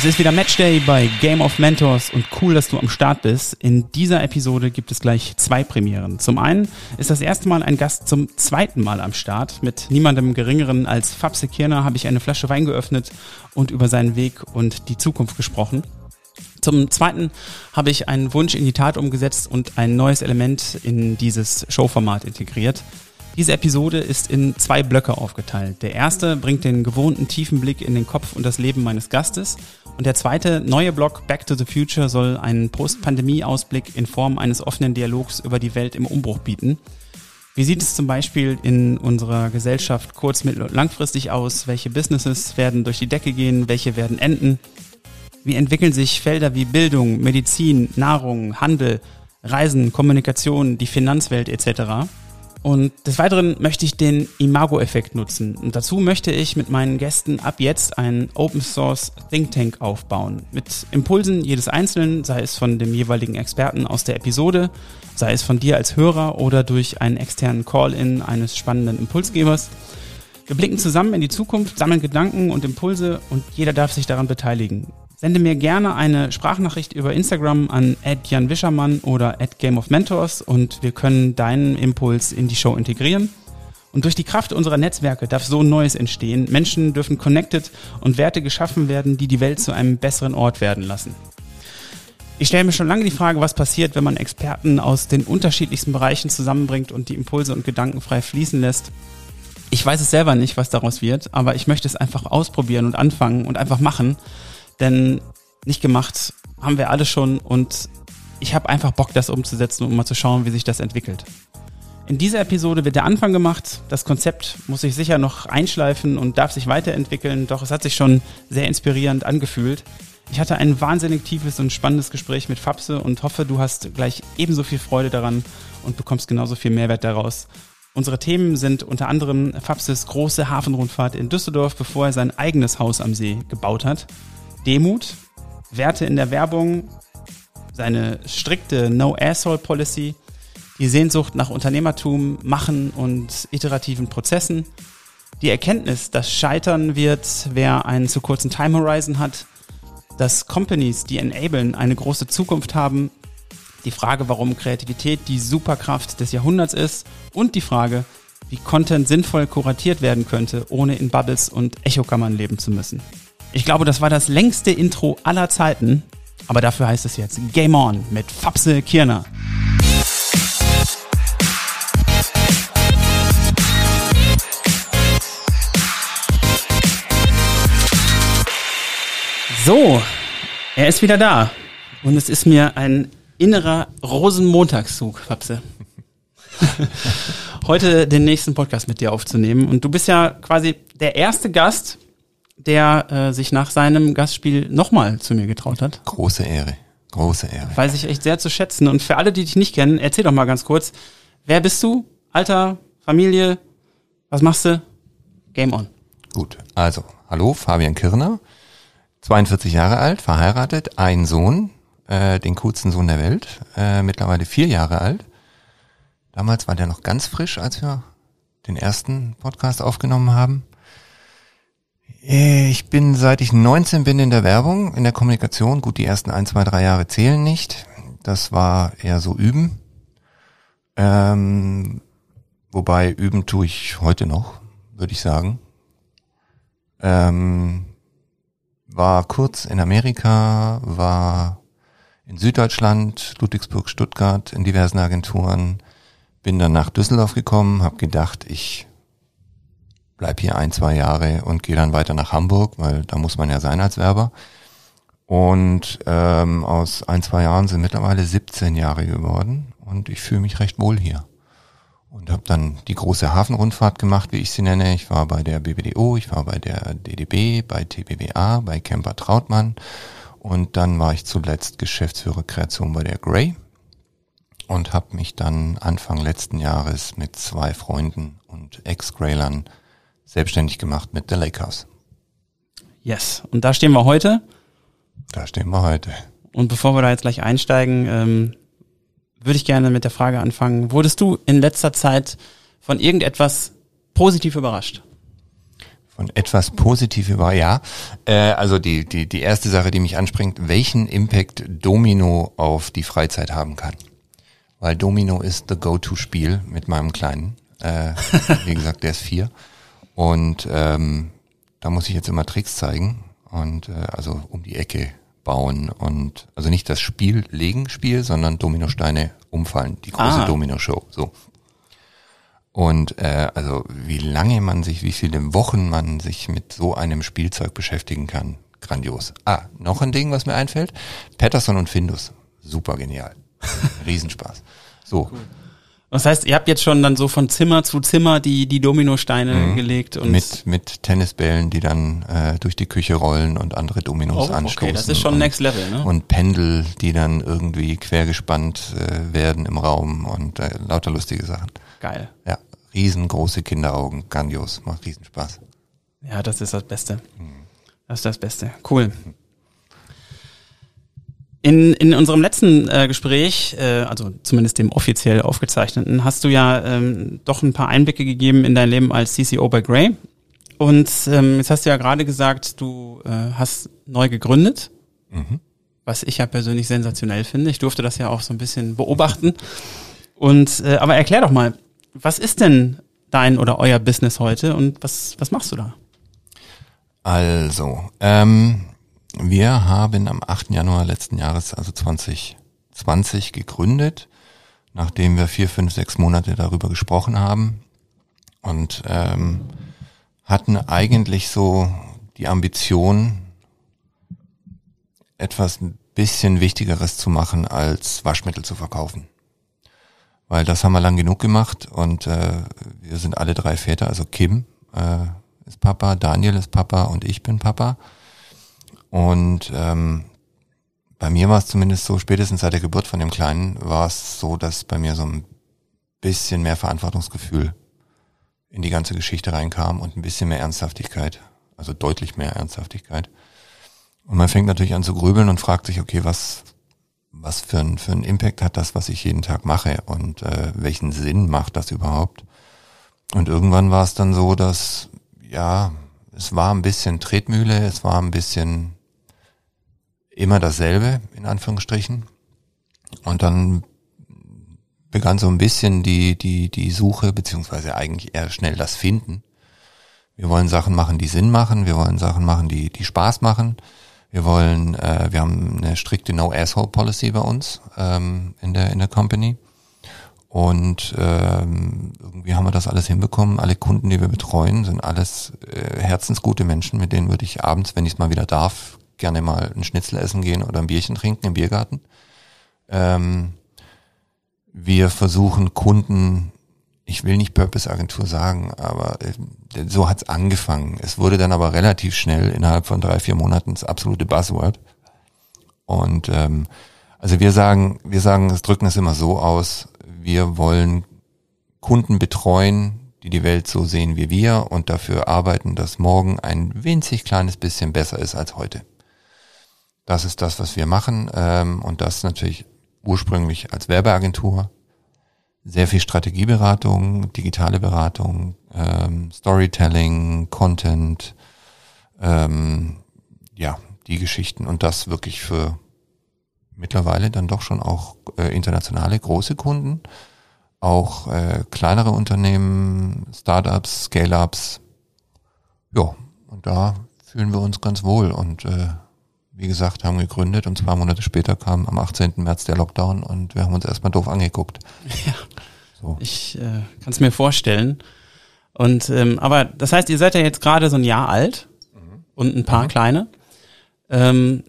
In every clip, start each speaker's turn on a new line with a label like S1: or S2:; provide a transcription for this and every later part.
S1: Es ist wieder Matchday bei Game of Mentors und cool, dass du am Start bist. In dieser Episode gibt es gleich zwei Premieren. Zum einen ist das erste Mal ein Gast zum zweiten Mal am Start. Mit niemandem geringeren als Fabse Kirner habe ich eine Flasche Wein geöffnet und über seinen Weg und die Zukunft gesprochen. Zum Zweiten habe ich einen Wunsch in die Tat umgesetzt und ein neues Element in dieses Showformat integriert. Diese Episode ist in zwei Blöcke aufgeteilt. Der erste bringt den gewohnten tiefen Blick in den Kopf und das Leben meines Gastes. Und der zweite neue Block Back to the Future soll einen Post-Pandemie-Ausblick in Form eines offenen Dialogs über die Welt im Umbruch bieten. Wie sieht es zum Beispiel in unserer Gesellschaft kurz-, mittel- und langfristig aus? Welche Businesses werden durch die Decke gehen? Welche werden enden? Wie entwickeln sich Felder wie Bildung, Medizin, Nahrung, Handel, Reisen, Kommunikation, die Finanzwelt etc.? Und des Weiteren möchte ich den Imago-Effekt nutzen. Und dazu möchte ich mit meinen Gästen ab jetzt einen Open Source Think Tank aufbauen. Mit Impulsen jedes Einzelnen, sei es von dem jeweiligen Experten aus der Episode, sei es von dir als Hörer oder durch einen externen Call-in eines spannenden Impulsgebers. Wir blicken zusammen in die Zukunft, sammeln Gedanken und Impulse und jeder darf sich daran beteiligen. Sende mir gerne eine Sprachnachricht über Instagram an Jan Wischermann oder Game of Mentors und wir können deinen Impuls in die Show integrieren. Und durch die Kraft unserer Netzwerke darf so Neues entstehen. Menschen dürfen connected und Werte geschaffen werden, die die Welt zu einem besseren Ort werden lassen. Ich stelle mir schon lange die Frage, was passiert, wenn man Experten aus den unterschiedlichsten Bereichen zusammenbringt und die Impulse und Gedanken frei fließen lässt. Ich weiß es selber nicht, was daraus wird, aber ich möchte es einfach ausprobieren und anfangen und einfach machen. Denn nicht gemacht haben wir alle schon und ich habe einfach Bock, das umzusetzen, um mal zu schauen, wie sich das entwickelt. In dieser Episode wird der Anfang gemacht. Das Konzept muss sich sicher noch einschleifen und darf sich weiterentwickeln, doch es hat sich schon sehr inspirierend angefühlt. Ich hatte ein wahnsinnig tiefes und spannendes Gespräch mit Fabse und hoffe, du hast gleich ebenso viel Freude daran und bekommst genauso viel Mehrwert daraus. Unsere Themen sind unter anderem Fabses große Hafenrundfahrt in Düsseldorf, bevor er sein eigenes Haus am See gebaut hat. Demut, Werte in der Werbung, seine strikte No-Asshole-Policy, die Sehnsucht nach Unternehmertum, Machen und iterativen Prozessen, die Erkenntnis, dass Scheitern wird, wer einen zu kurzen Time Horizon hat, dass Companies, die enablen, eine große Zukunft haben, die Frage, warum Kreativität die Superkraft des Jahrhunderts ist. Und die Frage, wie Content sinnvoll kuratiert werden könnte, ohne in Bubbles und Echokammern leben zu müssen. Ich glaube, das war das längste Intro aller Zeiten, aber dafür heißt es jetzt Game On mit Fapse Kirner. So, er ist wieder da. Und es ist mir ein innerer Rosenmontagszug, Fapse. Heute den nächsten Podcast mit dir aufzunehmen. Und du bist ja quasi der erste Gast, der äh, sich nach seinem Gastspiel nochmal zu mir getraut hat.
S2: Große Ehre, große Ehre.
S1: Weiß ich echt sehr zu schätzen. Und für alle, die dich nicht kennen, erzähl doch mal ganz kurz, wer bist du? Alter, Familie, was machst du? Game on.
S2: Gut, also, hallo, Fabian Kirner, 42 Jahre alt, verheiratet, ein Sohn, äh, den coolsten Sohn der Welt, äh, mittlerweile vier Jahre alt. Damals war der noch ganz frisch, als wir den ersten Podcast aufgenommen haben. Äh, Ich bin, seit ich 19 bin in der Werbung, in der Kommunikation. Gut, die ersten ein, zwei, drei Jahre zählen nicht. Das war eher so üben. Ähm, wobei üben tue ich heute noch, würde ich sagen. Ähm, war kurz in Amerika, war in Süddeutschland, Ludwigsburg, Stuttgart, in diversen Agenturen. Bin dann nach Düsseldorf gekommen, habe gedacht, ich bleib hier ein, zwei Jahre und gehe dann weiter nach Hamburg, weil da muss man ja sein als Werber. Und ähm, aus ein, zwei Jahren sind mittlerweile 17 Jahre geworden und ich fühle mich recht wohl hier. Und habe dann die große Hafenrundfahrt gemacht, wie ich sie nenne. Ich war bei der BBDO, ich war bei der DDB, bei TBWA, bei Camper Trautmann und dann war ich zuletzt Geschäftsführer Kreation bei der Grey und habe mich dann Anfang letzten Jahres mit zwei Freunden und Ex-Graylern selbstständig gemacht mit The Lakers.
S1: Yes. Und da stehen wir heute.
S2: Da stehen wir heute.
S1: Und bevor wir da jetzt gleich einsteigen, ähm, würde ich gerne mit der Frage anfangen. Wurdest du in letzter Zeit von irgendetwas positiv überrascht?
S2: Von etwas positiv über, ja. Äh, also die, die, die erste Sache, die mich anspringt, welchen Impact Domino auf die Freizeit haben kann. Weil Domino ist the Go-To-Spiel mit meinem Kleinen. Äh, wie gesagt, der ist vier. Und ähm, da muss ich jetzt immer Tricks zeigen und äh, also um die Ecke bauen und also nicht das Spiel legen Spiel, sondern Dominosteine umfallen, die große
S1: Ah.
S2: Domino-Show. So. Und äh, also wie lange man sich, wie viele Wochen man sich mit so einem Spielzeug beschäftigen kann, grandios. Ah, noch ein Ding, was mir einfällt: Patterson und Findus, super genial, Riesenspaß. So,
S1: Das heißt, ihr habt jetzt schon dann so von Zimmer zu Zimmer die, die Dominosteine gelegt und
S2: Mhm. mit mit Tennisbällen, die dann äh, durch die Küche rollen und andere Dominos
S1: Oh,
S2: anstoßen.
S1: okay, das ist schon
S2: und,
S1: Next Level, ne?
S2: Und Pendel, die dann irgendwie quergespannt äh, werden im Raum und äh, lauter lustige Sachen.
S1: Geil.
S2: Ja, riesengroße Kinderaugen, grandios, macht Riesenspaß.
S1: Ja, das ist das Beste. Das ist das Beste. Cool. In, in unserem letzten äh, Gespräch, äh, also zumindest dem offiziell aufgezeichneten, hast du ja ähm, doch ein paar Einblicke gegeben in dein Leben als CCO bei Gray. Und ähm, jetzt hast du ja gerade gesagt, du äh, hast neu gegründet, was ich ja persönlich sensationell finde. Ich durfte das ja auch so ein bisschen beobachten. Und äh, aber erklär doch mal, was ist denn dein oder euer Business heute und was, was machst du da?
S2: Also, ähm, wir haben am 8. Januar letzten Jahres, also 2020, gegründet, nachdem wir vier, fünf, sechs Monate darüber gesprochen haben und ähm, hatten eigentlich so die Ambition, etwas ein bisschen Wichtigeres zu machen, als Waschmittel zu verkaufen. Weil das haben wir lang genug gemacht und äh, wir sind alle drei Väter, also Kim äh, ist Papa, Daniel ist Papa und ich bin Papa. Und ähm, bei mir war es zumindest so, spätestens seit der Geburt von dem Kleinen war es so, dass bei mir so ein bisschen mehr Verantwortungsgefühl in die ganze Geschichte reinkam und ein bisschen mehr Ernsthaftigkeit, also deutlich mehr Ernsthaftigkeit. Und man fängt natürlich an zu grübeln und fragt sich, okay, was, was für ein, für ein Impact hat das, was ich jeden Tag mache und äh, welchen Sinn macht das überhaupt? Und irgendwann war es dann so, dass, ja, es war ein bisschen Tretmühle, es war ein bisschen immer dasselbe, in Anführungsstrichen. Und dann begann so ein bisschen die, die, die Suche, beziehungsweise eigentlich eher schnell das Finden. Wir wollen Sachen machen, die Sinn machen, wir wollen Sachen machen, die, die Spaß machen. Wir wollen, äh, wir haben eine strikte No-Asshole-Policy bei uns ähm, in der in der Company. Und ähm, irgendwie haben wir das alles hinbekommen. Alle Kunden, die wir betreuen, sind alles äh, herzensgute Menschen, mit denen würde ich abends, wenn ich es mal wieder darf, gerne mal ein Schnitzel essen gehen oder ein Bierchen trinken im Biergarten. Ähm, wir versuchen Kunden, ich will nicht Purpose-Agentur sagen, aber äh, so hat's angefangen. Es wurde dann aber relativ schnell innerhalb von drei, vier Monaten das absolute Buzzword. Und ähm, also wir sagen, wir sagen, das drücken es immer so aus, wir wollen Kunden betreuen, die die Welt so sehen wie wir und dafür arbeiten, dass morgen ein winzig kleines bisschen besser ist als heute. Das ist das, was wir machen ähm, und das natürlich ursprünglich als Werbeagentur. Sehr viel Strategieberatung, digitale Beratung, ähm, Storytelling, Content, ähm, ja, die Geschichten und das wirklich für mittlerweile dann doch schon auch äh, internationale große Kunden, auch äh, kleinere Unternehmen, Startups, Scale-ups. Ja, und da fühlen wir uns ganz wohl und äh, wie gesagt, haben gegründet und zwei Monate später kam am 18. März der Lockdown und wir haben uns erstmal doof angeguckt.
S1: Ja.
S2: So.
S1: Ich äh, kann es mir vorstellen. Und ähm, aber das heißt, ihr seid ja jetzt gerade so ein Jahr alt und ein paar kleine. Ähm,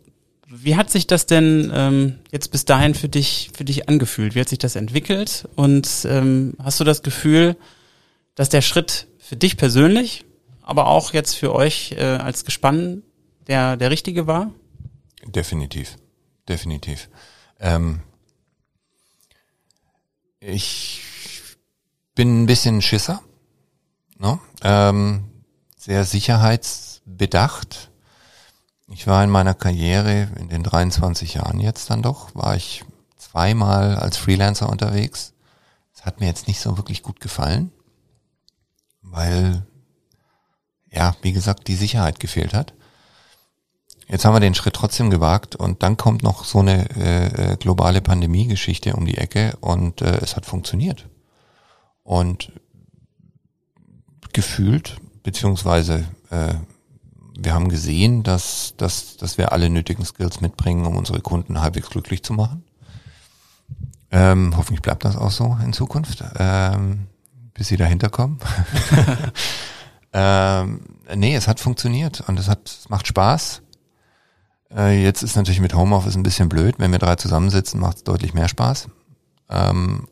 S1: wie hat sich das denn ähm, jetzt bis dahin für dich für dich angefühlt? Wie hat sich das entwickelt? Und ähm, hast du das Gefühl, dass der Schritt für dich persönlich, aber auch jetzt für euch äh, als Gespann der der richtige war?
S2: Definitiv, definitiv. Ähm, ich bin ein bisschen Schisser, ne? ähm, sehr sicherheitsbedacht. Ich war in meiner Karriere in den 23 Jahren jetzt dann doch, war ich zweimal als Freelancer unterwegs. Das hat mir jetzt nicht so wirklich gut gefallen, weil ja, wie gesagt, die Sicherheit gefehlt hat. Jetzt haben wir den Schritt trotzdem gewagt und dann kommt noch so eine äh, äh globale Pandemie-Geschichte um die Ecke und äh, es hat funktioniert. Und gefühlt, beziehungsweise äh, wir haben gesehen, dass, dass, dass wir alle nötigen Skills mitbringen, um unsere Kunden halbwegs glücklich zu machen. Ähm, hoffentlich bleibt das auch so in Zukunft, ähm, bis sie dahinter kommen. ähm, nee, es hat funktioniert und es hat, es macht Spaß. Äh, jetzt ist natürlich mit Homeoffice ein bisschen blöd. Wenn wir drei zusammensitzen, macht es deutlich mehr Spaß. Ähm,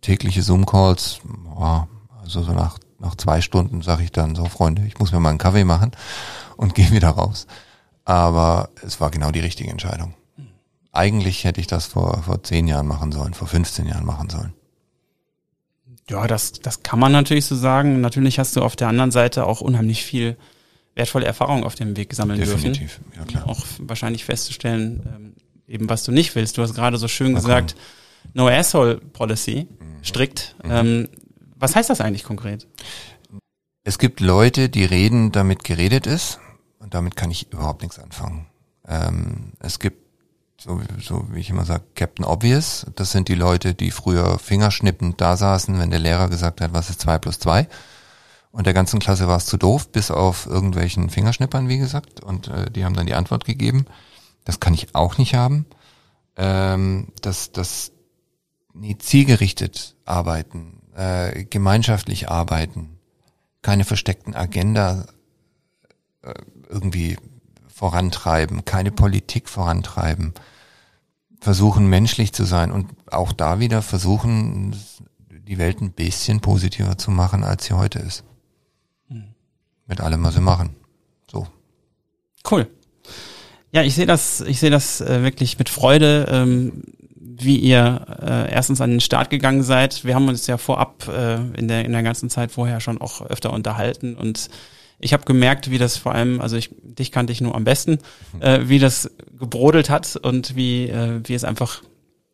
S2: tägliche Zoom-Calls, oh, also so nach, nach zwei Stunden sage ich dann so, Freunde, ich muss mir mal einen Kaffee machen und gehe wieder raus. Aber es war genau die richtige Entscheidung. Eigentlich hätte ich das vor, vor zehn Jahren machen sollen, vor 15 Jahren machen sollen.
S1: Ja, das, das kann man natürlich so sagen. Natürlich hast du auf der anderen Seite auch unheimlich viel wertvolle Erfahrung auf dem Weg sammeln
S2: Definitiv,
S1: dürfen.
S2: ja klar.
S1: Auch wahrscheinlich festzustellen, ähm, eben was du nicht willst. Du hast gerade so schön gesagt, No Asshole Policy, mhm. strikt. Mhm. Ähm, was heißt das eigentlich konkret?
S2: Es gibt Leute, die reden, damit geredet ist. Und damit kann ich überhaupt nichts anfangen. Ähm, es gibt, so, so wie ich immer sage, Captain Obvious. Das sind die Leute, die früher fingerschnippend da saßen, wenn der Lehrer gesagt hat, was ist zwei plus zwei. Und der ganzen Klasse war es zu doof, bis auf irgendwelchen Fingerschnippern, wie gesagt. Und äh, die haben dann die Antwort gegeben. Das kann ich auch nicht haben. Ähm, das, das, nee, zielgerichtet arbeiten, äh, gemeinschaftlich arbeiten, keine versteckten Agenda äh, irgendwie vorantreiben, keine Politik vorantreiben, versuchen menschlich zu sein und auch da wieder versuchen, die Welt ein bisschen positiver zu machen, als sie heute ist. Mit allem, was wir machen. So.
S1: Cool. Ja, ich sehe das, ich sehe das äh, wirklich mit Freude, ähm, wie ihr äh, erstens an den Start gegangen seid. Wir haben uns ja vorab äh, in der in der ganzen Zeit vorher schon auch öfter unterhalten und ich habe gemerkt, wie das vor allem, also ich, dich kannte ich nur am besten, äh, wie das gebrodelt hat und wie, äh, wie es einfach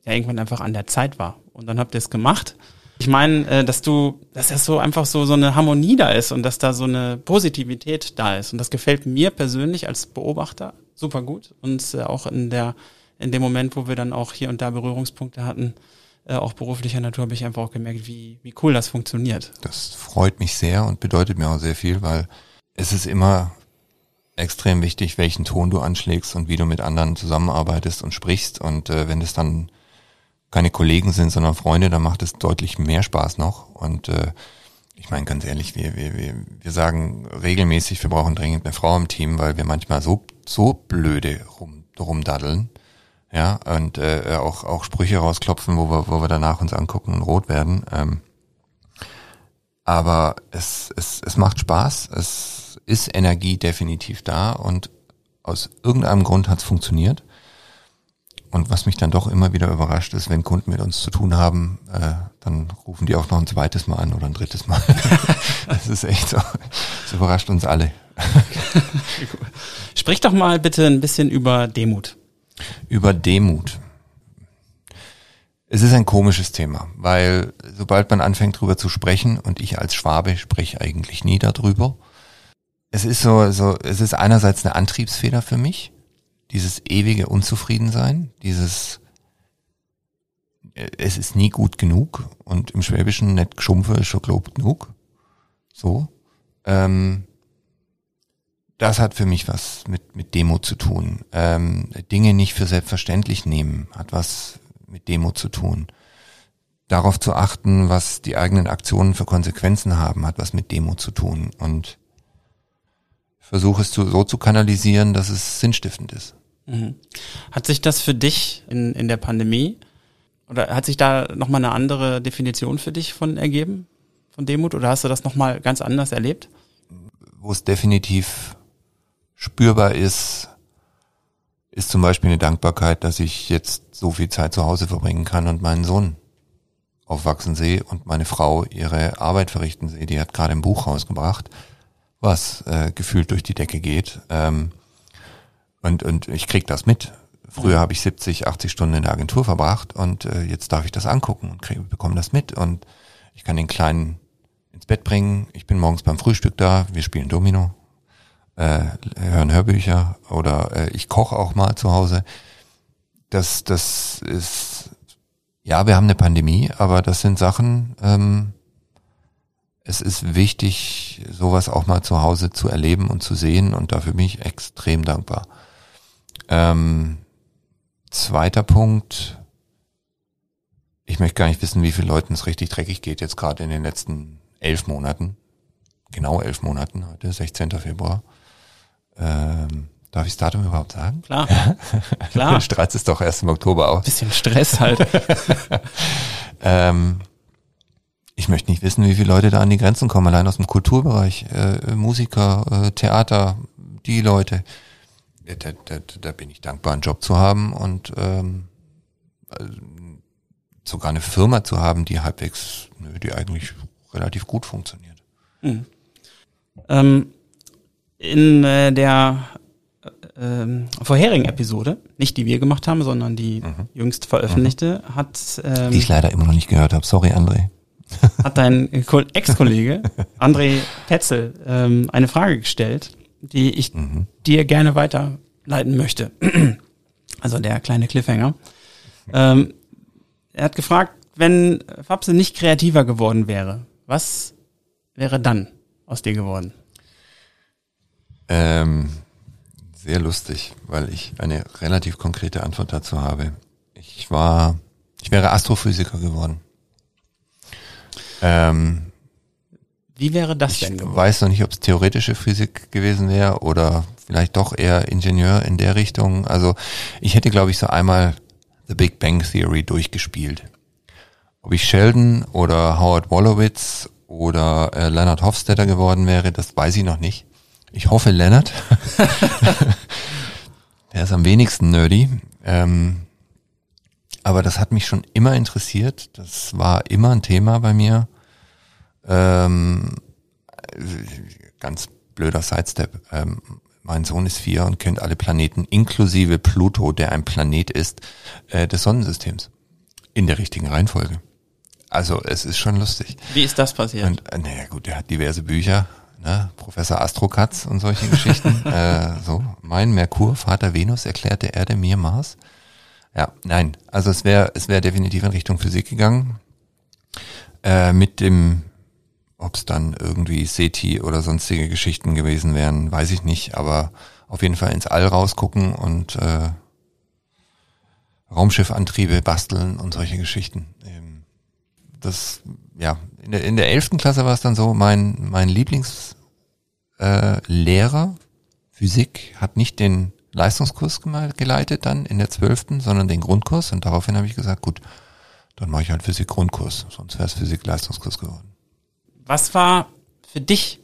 S1: ja irgendwann einfach an der Zeit war. Und dann habt ihr es gemacht. Ich meine, äh, dass du, dass das so einfach so, so eine Harmonie da ist und dass da so eine Positivität da ist. Und das gefällt mir persönlich als Beobachter super gut. Und äh, auch in der, in dem Moment, wo wir dann auch hier und da Berührungspunkte hatten, äh, auch beruflicher Natur, habe ich einfach auch gemerkt, wie, wie cool das funktioniert.
S2: Das freut mich sehr und bedeutet mir auch sehr viel, weil es ist immer extrem wichtig, welchen Ton du anschlägst und wie du mit anderen zusammenarbeitest und sprichst. Und äh, wenn es dann keine Kollegen sind, sondern Freunde, dann macht es deutlich mehr Spaß noch. Und äh, ich meine ganz ehrlich, wir, wir, wir, wir sagen regelmäßig, wir brauchen dringend eine Frau im Team, weil wir manchmal so, so blöde rum, rumdaddeln. Ja, und äh, auch, auch Sprüche rausklopfen, wo wir, wo wir danach uns angucken und rot werden. Ähm, aber es, es, es macht Spaß, es ist Energie definitiv da und aus irgendeinem Grund hat es funktioniert. Und was mich dann doch immer wieder überrascht ist, wenn Kunden mit uns zu tun haben, äh, dann rufen die auch noch ein zweites Mal an oder ein drittes Mal. das ist echt so. Das überrascht uns alle.
S1: Sprich doch mal bitte ein bisschen über Demut.
S2: Über Demut. Es ist ein komisches Thema, weil sobald man anfängt drüber zu sprechen, und ich als Schwabe spreche eigentlich nie darüber, es ist so, so, es ist einerseits eine Antriebsfeder für mich, dieses ewige Unzufriedensein, dieses, äh, es ist nie gut genug und im Schwäbischen nicht geschumpfe ist schon Lob genug. So. Ähm, das hat für mich was mit, mit Demo zu tun. Ähm, Dinge nicht für selbstverständlich nehmen, hat was mit Demo zu tun. Darauf zu achten, was die eigenen Aktionen für Konsequenzen haben, hat was mit Demo zu tun. Und versuche es zu, so zu kanalisieren, dass es sinnstiftend ist.
S1: Mhm. Hat sich das für dich in, in der Pandemie oder hat sich da nochmal eine andere Definition für dich von ergeben, von Demut? Oder hast du das nochmal ganz anders erlebt?
S2: Wo es definitiv spürbar ist, ist zum Beispiel eine Dankbarkeit, dass ich jetzt so viel Zeit zu Hause verbringen kann und meinen Sohn aufwachsen sehe und meine Frau ihre Arbeit verrichten sehe. Die hat gerade ein Buch rausgebracht, was äh, gefühlt durch die Decke geht. Ähm, und, und ich krieg das mit. Früher habe ich 70, 80 Stunden in der Agentur verbracht und äh, jetzt darf ich das angucken und krieg, bekomme das mit. Und ich kann den Kleinen ins Bett bringen. Ich bin morgens beim Frühstück da. Wir spielen Domino. äh, hören Hörbücher oder äh, ich koche auch mal zu Hause. Das, das ist, ja, wir haben eine Pandemie, aber das sind Sachen, ähm, es ist wichtig, sowas auch mal zu Hause zu erleben und zu sehen und dafür bin ich extrem dankbar. Ähm, zweiter Punkt, ich möchte gar nicht wissen, wie vielen Leuten es richtig dreckig geht, jetzt gerade in den letzten elf Monaten. Genau elf Monaten heute, 16. Februar. Ähm, darf ich das Datum überhaupt sagen?
S1: Klar. Klar.
S2: Streit ist doch erst im Oktober aus.
S1: Bisschen Stress halt.
S2: ähm, ich möchte nicht wissen, wie viele Leute da an die Grenzen kommen, allein aus dem Kulturbereich, äh, Musiker, äh, Theater, die Leute. Da, da, da bin ich dankbar, einen Job zu haben und ähm, äh, sogar eine Firma zu haben, die halbwegs, die eigentlich relativ gut funktioniert.
S1: Mhm. Ähm, in äh, der äh, vorherigen Episode, nicht die wir gemacht haben, sondern die mhm. jüngst veröffentlichte, mhm. hat
S2: ähm, die ich leider immer noch nicht gehört habe. Sorry, André.
S1: hat dein Ex-Kollege André Petzel ähm, eine Frage gestellt, die ich mhm. dir gerne weiterleiten möchte. also der kleine Cliffhanger. Ähm, er hat gefragt, wenn Fabse nicht kreativer geworden wäre, was wäre dann aus dir geworden?
S2: Ähm, sehr lustig, weil ich eine relativ konkrete Antwort dazu habe. Ich war, ich wäre Astrophysiker geworden.
S1: Ähm, Wie wäre das
S2: denn geworden? Ich weiß noch nicht, ob es theoretische Physik gewesen wäre oder vielleicht doch eher Ingenieur in der Richtung. Also ich hätte, glaube ich, so einmal The Big Bang Theory durchgespielt. Ob ich Sheldon oder Howard Wolowitz oder äh, Leonard Hofstetter geworden wäre, das weiß ich noch nicht. Ich hoffe Leonard. Der ist am wenigsten nerdy. Ähm, aber das hat mich schon immer interessiert. Das war immer ein Thema bei mir. Ähm, ganz blöder Sidestep. Ähm, mein Sohn ist vier und kennt alle Planeten, inklusive Pluto, der ein Planet ist, äh, des Sonnensystems. In der richtigen Reihenfolge. Also es ist schon lustig.
S1: Wie ist das passiert? Und,
S2: äh, naja gut, er hat diverse Bücher, ne? Professor Astrokatz und solche Geschichten. äh, so, mein Merkur, Vater Venus, erklärte Erde, mir Mars. Ja, nein, also es wäre es wäre definitiv in Richtung Physik gegangen. Äh, mit dem, ob es dann irgendwie SETI oder sonstige Geschichten gewesen wären, weiß ich nicht, aber auf jeden Fall ins All rausgucken und äh, Raumschiffantriebe basteln und solche Geschichten. Ähm, das, ja, in der, in der 11. Klasse war es dann so, mein, mein Lieblingslehrer äh, Physik hat nicht den Leistungskurs geleitet dann in der 12., sondern den Grundkurs und daraufhin habe ich gesagt, gut, dann mache ich halt Physik Grundkurs, sonst wäre es Physik Leistungskurs geworden.
S1: Was war für dich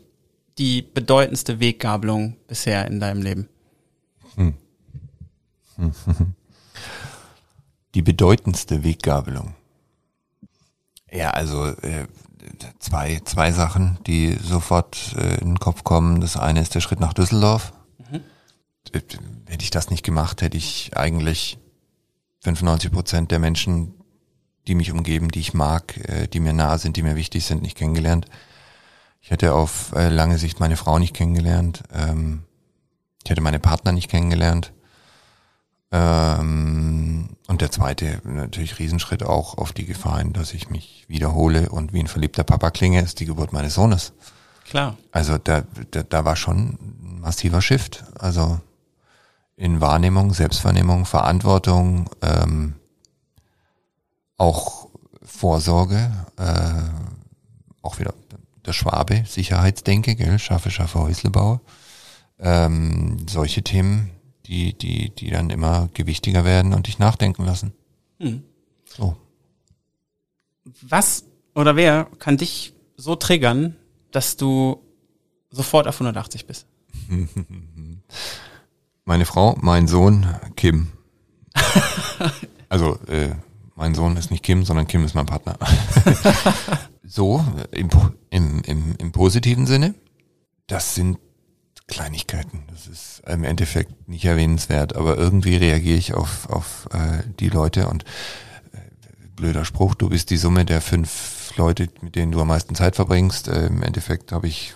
S1: die bedeutendste Weggabelung bisher in deinem Leben? Hm.
S2: Die bedeutendste Weggabelung. Ja, also äh, zwei, zwei Sachen, die sofort äh, in den Kopf kommen. Das eine ist der Schritt nach Düsseldorf. Mhm. Hätte ich das nicht gemacht, hätte ich eigentlich 95 Prozent der Menschen, die mich umgeben, die ich mag, äh, die mir nahe sind, die mir wichtig sind, nicht kennengelernt. Ich hätte auf äh, lange Sicht meine Frau nicht kennengelernt. Ähm, ich hätte meine Partner nicht kennengelernt. Ähm, und der zweite, natürlich Riesenschritt auch auf die Gefahr hin, dass ich mich wiederhole und wie ein verliebter Papa klinge, ist die Geburt meines Sohnes.
S1: Klar.
S2: Also da, da, da war schon ein massiver Shift. Also in Wahrnehmung, Selbstwahrnehmung, Verantwortung, ähm, auch Vorsorge, äh, auch wieder der Schwabe, Sicherheitsdenke, gell, schaffe, schaffe, Häuslebauer. Ähm, solche Themen die, die, die dann immer gewichtiger werden und dich nachdenken lassen. Hm. So.
S1: Was oder wer kann dich so triggern, dass du sofort auf 180 bist?
S2: Meine Frau, mein Sohn, Kim. also, äh, mein Sohn ist nicht Kim, sondern Kim ist mein Partner. so, im, im, im, im positiven Sinne. Das sind Kleinigkeiten. Das ist im Endeffekt nicht erwähnenswert, aber irgendwie reagiere ich auf, auf äh, die Leute und äh, blöder Spruch, du bist die Summe der fünf Leute, mit denen du am meisten Zeit verbringst. Äh, Im Endeffekt habe ich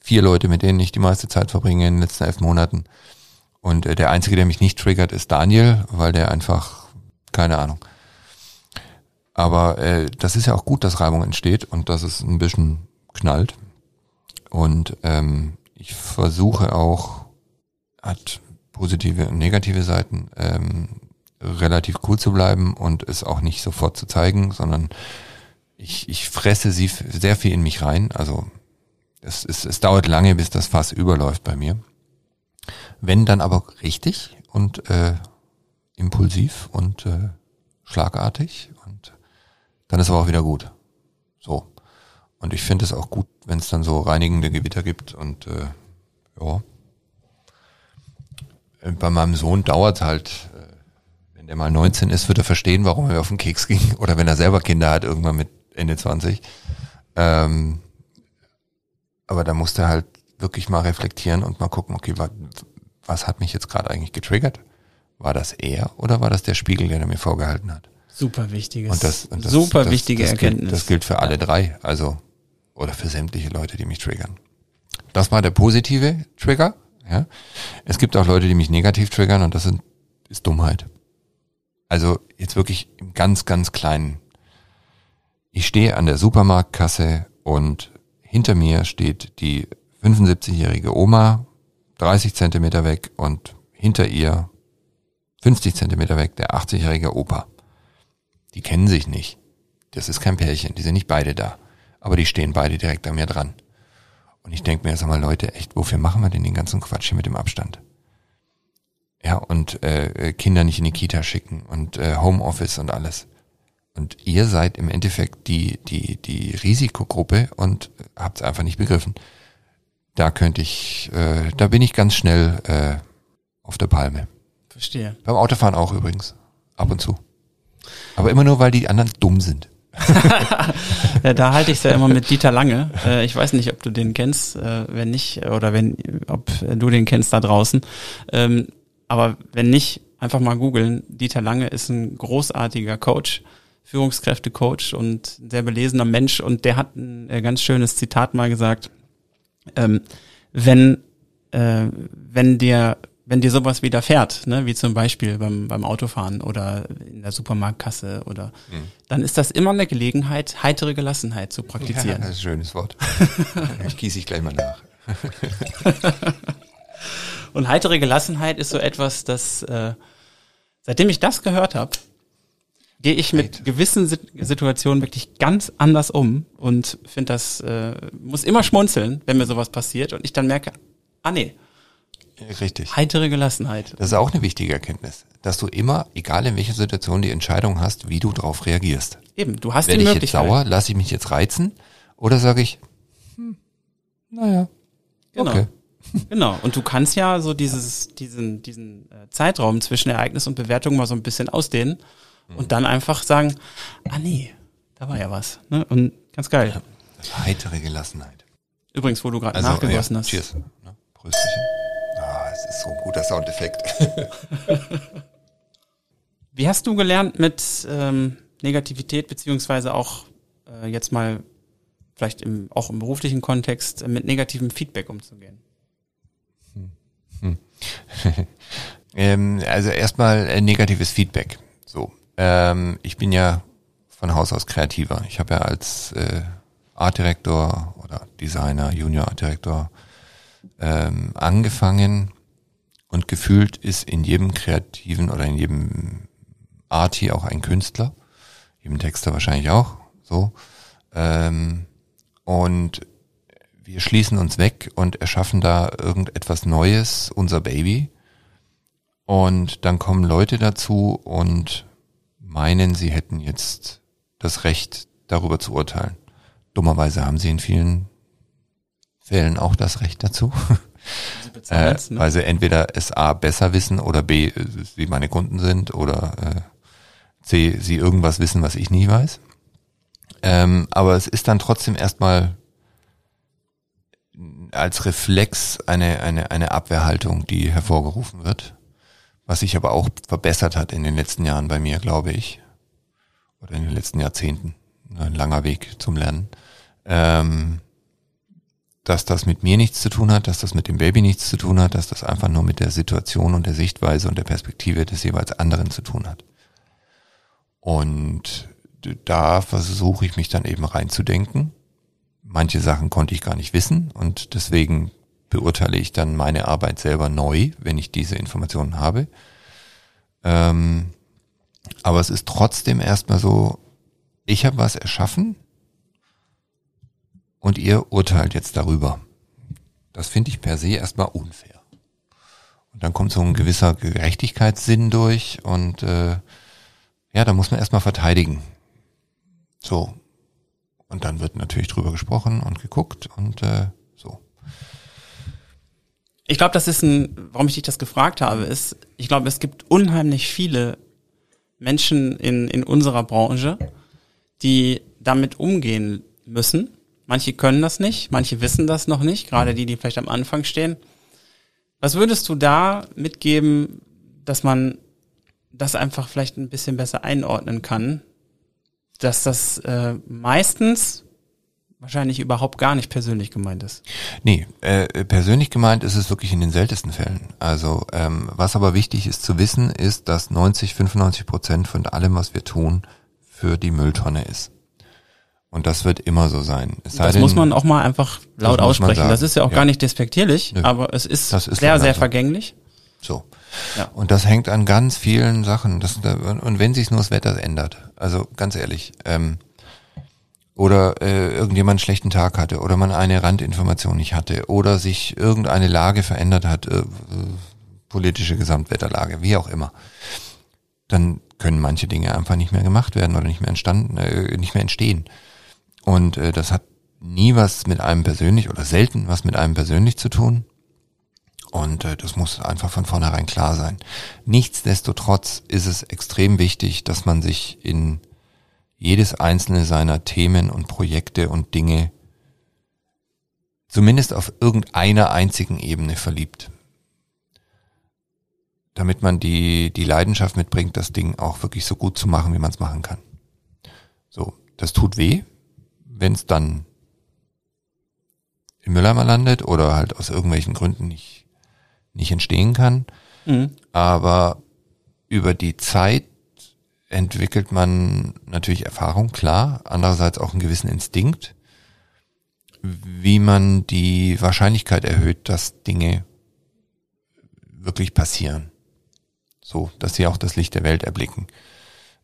S2: vier Leute, mit denen ich die meiste Zeit verbringe in den letzten elf Monaten. Und äh, der Einzige, der mich nicht triggert, ist Daniel, weil der einfach, keine Ahnung. Aber äh, das ist ja auch gut, dass Reibung entsteht und dass es ein bisschen knallt. Und ähm, ich versuche auch, hat positive und negative Seiten, ähm, relativ cool zu bleiben und es auch nicht sofort zu zeigen, sondern ich, ich fresse sie sehr viel in mich rein. Also es, es, es dauert lange, bis das Fass überläuft bei mir. Wenn dann aber richtig und äh, impulsiv und äh, schlagartig dann ist aber auch wieder gut. So. Und ich finde es auch gut, wenn es dann so reinigende Gewitter gibt und äh, ja. Äh, bei meinem Sohn dauert halt, äh, wenn der mal 19 ist, wird er verstehen, warum er auf den Keks ging. Oder wenn er selber Kinder hat, irgendwann mit Ende 20. Ähm, aber da musste halt wirklich mal reflektieren und mal gucken, okay, was, was hat mich jetzt gerade eigentlich getriggert? War das er oder war das der Spiegel, der mir vorgehalten hat?
S1: Super wichtiges.
S2: Und das, und das,
S1: super
S2: das,
S1: wichtige
S2: das
S1: Erkenntnis.
S2: Gilt, das gilt für alle drei, also oder für sämtliche Leute, die mich triggern. Das war der positive Trigger. Ja. Es gibt auch Leute, die mich negativ triggern und das sind, ist Dummheit. Also jetzt wirklich im ganz, ganz kleinen. Ich stehe an der Supermarktkasse und hinter mir steht die 75-jährige Oma, 30 Zentimeter weg und hinter ihr 50 Zentimeter weg der 80-jährige Opa. Die kennen sich nicht. Das ist kein Pärchen, die sind nicht beide da. Aber die stehen beide direkt an mir dran. Und ich denke mir, sag mal, Leute, echt, wofür machen wir denn den ganzen Quatsch hier mit dem Abstand? Ja, und äh, Kinder nicht in die Kita schicken und äh, Homeoffice und alles. Und ihr seid im Endeffekt die, die, die Risikogruppe und habt es einfach nicht begriffen. Da könnte ich, äh, da bin ich ganz schnell äh, auf der Palme.
S1: Verstehe.
S2: Beim Autofahren auch übrigens. Ab und zu. Aber immer nur, weil die anderen dumm sind.
S1: ja, da halte ich es ja immer mit Dieter Lange. Äh, ich weiß nicht, ob du den kennst, äh, wenn nicht, oder wenn, ob du den kennst da draußen. Ähm, aber wenn nicht, einfach mal googeln. Dieter Lange ist ein großartiger Coach Führungskräftecoach und sehr belesener Mensch und der hat ein äh, ganz schönes Zitat mal gesagt, ähm, wenn, äh, wenn dir wenn dir sowas widerfährt, ne, wie zum Beispiel beim, beim Autofahren oder in der Supermarktkasse oder, mhm. dann ist das immer eine Gelegenheit, heitere Gelassenheit zu praktizieren. Ja,
S2: das ist ein schönes Wort. ich gieße ich gleich mal nach.
S1: Und heitere Gelassenheit ist so etwas, das, äh, seitdem ich das gehört habe, gehe ich mit gewissen Situationen wirklich ganz anders um und finde das, äh, muss immer schmunzeln, wenn mir sowas passiert und ich dann merke, ah nee.
S2: Richtig.
S1: Heitere Gelassenheit.
S2: Das ist auch eine wichtige Erkenntnis, dass du immer, egal in welcher Situation, die Entscheidung hast, wie du darauf reagierst.
S1: Eben, du hast
S2: Wenn
S1: die
S2: ich
S1: Möglichkeit.
S2: jetzt sauer, lasse ich mich jetzt reizen oder sage ich, hm, naja,
S1: Genau.
S2: okay.
S1: Genau. Und du kannst ja so dieses, diesen, diesen äh, Zeitraum zwischen Ereignis und Bewertung mal so ein bisschen ausdehnen und dann einfach sagen, ah nee, da war ja was. Ne? Und ganz geil.
S2: Heitere Gelassenheit.
S1: Übrigens, wo du gerade
S2: Also,
S1: nachgegossen
S2: ja,
S1: hast.
S2: Cheers. Ne? Prösterchen. So ein guter Soundeffekt.
S1: Wie hast du gelernt, mit ähm, Negativität beziehungsweise auch äh, jetzt mal vielleicht im, auch im beruflichen Kontext äh, mit negativem Feedback umzugehen?
S2: ähm, also erstmal äh, negatives Feedback. So, ähm, ich bin ja von Haus aus kreativer. Ich habe ja als äh, Artdirektor oder Designer, Junior Artdirektor ähm, angefangen und gefühlt ist in jedem Kreativen oder in jedem Arti auch ein Künstler, jedem Texter wahrscheinlich auch. So ähm, und wir schließen uns weg und erschaffen da irgendetwas Neues, unser Baby. Und dann kommen Leute dazu und meinen, sie hätten jetzt das Recht, darüber zu urteilen. Dummerweise haben sie in vielen Fällen auch das Recht dazu. äh,
S1: ne?
S2: weil sie entweder es A besser wissen oder B, äh, sie meine Kunden sind oder äh, C, sie irgendwas wissen, was ich nie weiß. Ähm, aber es ist dann trotzdem erstmal als Reflex eine, eine, eine Abwehrhaltung, die hervorgerufen wird. Was sich aber auch verbessert hat in den letzten Jahren bei mir, glaube ich. Oder in den letzten Jahrzehnten. Ein langer Weg zum Lernen. Ähm, dass das mit mir nichts zu tun hat, dass das mit dem Baby nichts zu tun hat, dass das einfach nur mit der Situation und der Sichtweise und der Perspektive des jeweils anderen zu tun hat. Und da versuche ich mich dann eben reinzudenken. Manche Sachen konnte ich gar nicht wissen und deswegen beurteile ich dann meine Arbeit selber neu, wenn ich diese Informationen habe. Ähm, aber es ist trotzdem erstmal so, ich habe was erschaffen und ihr urteilt jetzt darüber. Das finde ich per se erstmal unfair. Und dann kommt so ein gewisser Gerechtigkeitssinn durch und äh, ja, da muss man erstmal verteidigen. So. Und dann wird natürlich drüber gesprochen und geguckt und äh, so.
S1: Ich glaube, das ist ein, warum ich dich das gefragt habe, ist, ich glaube, es gibt unheimlich viele Menschen in, in unserer Branche, die damit umgehen müssen. Manche können das nicht, manche wissen das noch nicht, gerade die, die vielleicht am Anfang stehen. Was würdest du da mitgeben, dass man das einfach vielleicht ein bisschen besser einordnen kann, dass das äh, meistens wahrscheinlich überhaupt gar nicht persönlich gemeint ist.
S2: Nee, äh, persönlich gemeint ist es wirklich in den seltensten Fällen. Also ähm, was aber wichtig ist zu wissen, ist, dass 90, 95 Prozent von allem, was wir tun, für die Mülltonne ist. Und das wird immer so sein.
S1: Es das denn, muss man auch mal einfach laut aussprechen. Das ist ja auch ja. gar nicht despektierlich, Nö. aber es ist, ist sehr, sehr vergänglich.
S2: So. Ja. Und das hängt an ganz vielen Sachen. Das, und wenn sich nur das Wetter ändert, also ganz ehrlich, ähm, oder äh, irgendjemand einen schlechten Tag hatte oder man eine Randinformation nicht hatte oder sich irgendeine Lage verändert hat, äh, politische Gesamtwetterlage, wie auch immer, dann können manche Dinge einfach nicht mehr gemacht werden oder nicht mehr entstanden, äh, nicht mehr entstehen. Und äh, das hat nie was mit einem persönlich oder selten was mit einem persönlich zu tun. Und äh, das muss einfach von vornherein klar sein. Nichtsdestotrotz ist es extrem wichtig, dass man sich in jedes einzelne seiner Themen und Projekte und Dinge zumindest auf irgendeiner einzigen Ebene verliebt. Damit man die, die Leidenschaft mitbringt, das Ding auch wirklich so gut zu machen, wie man es machen kann. So, das tut weh, wenn es dann im Mülleimer landet oder halt aus irgendwelchen Gründen nicht nicht entstehen kann. Mhm. Aber über die Zeit entwickelt man natürlich Erfahrung, klar, andererseits auch einen gewissen Instinkt, wie man die Wahrscheinlichkeit erhöht, dass Dinge wirklich passieren. So, dass sie auch das Licht der Welt erblicken.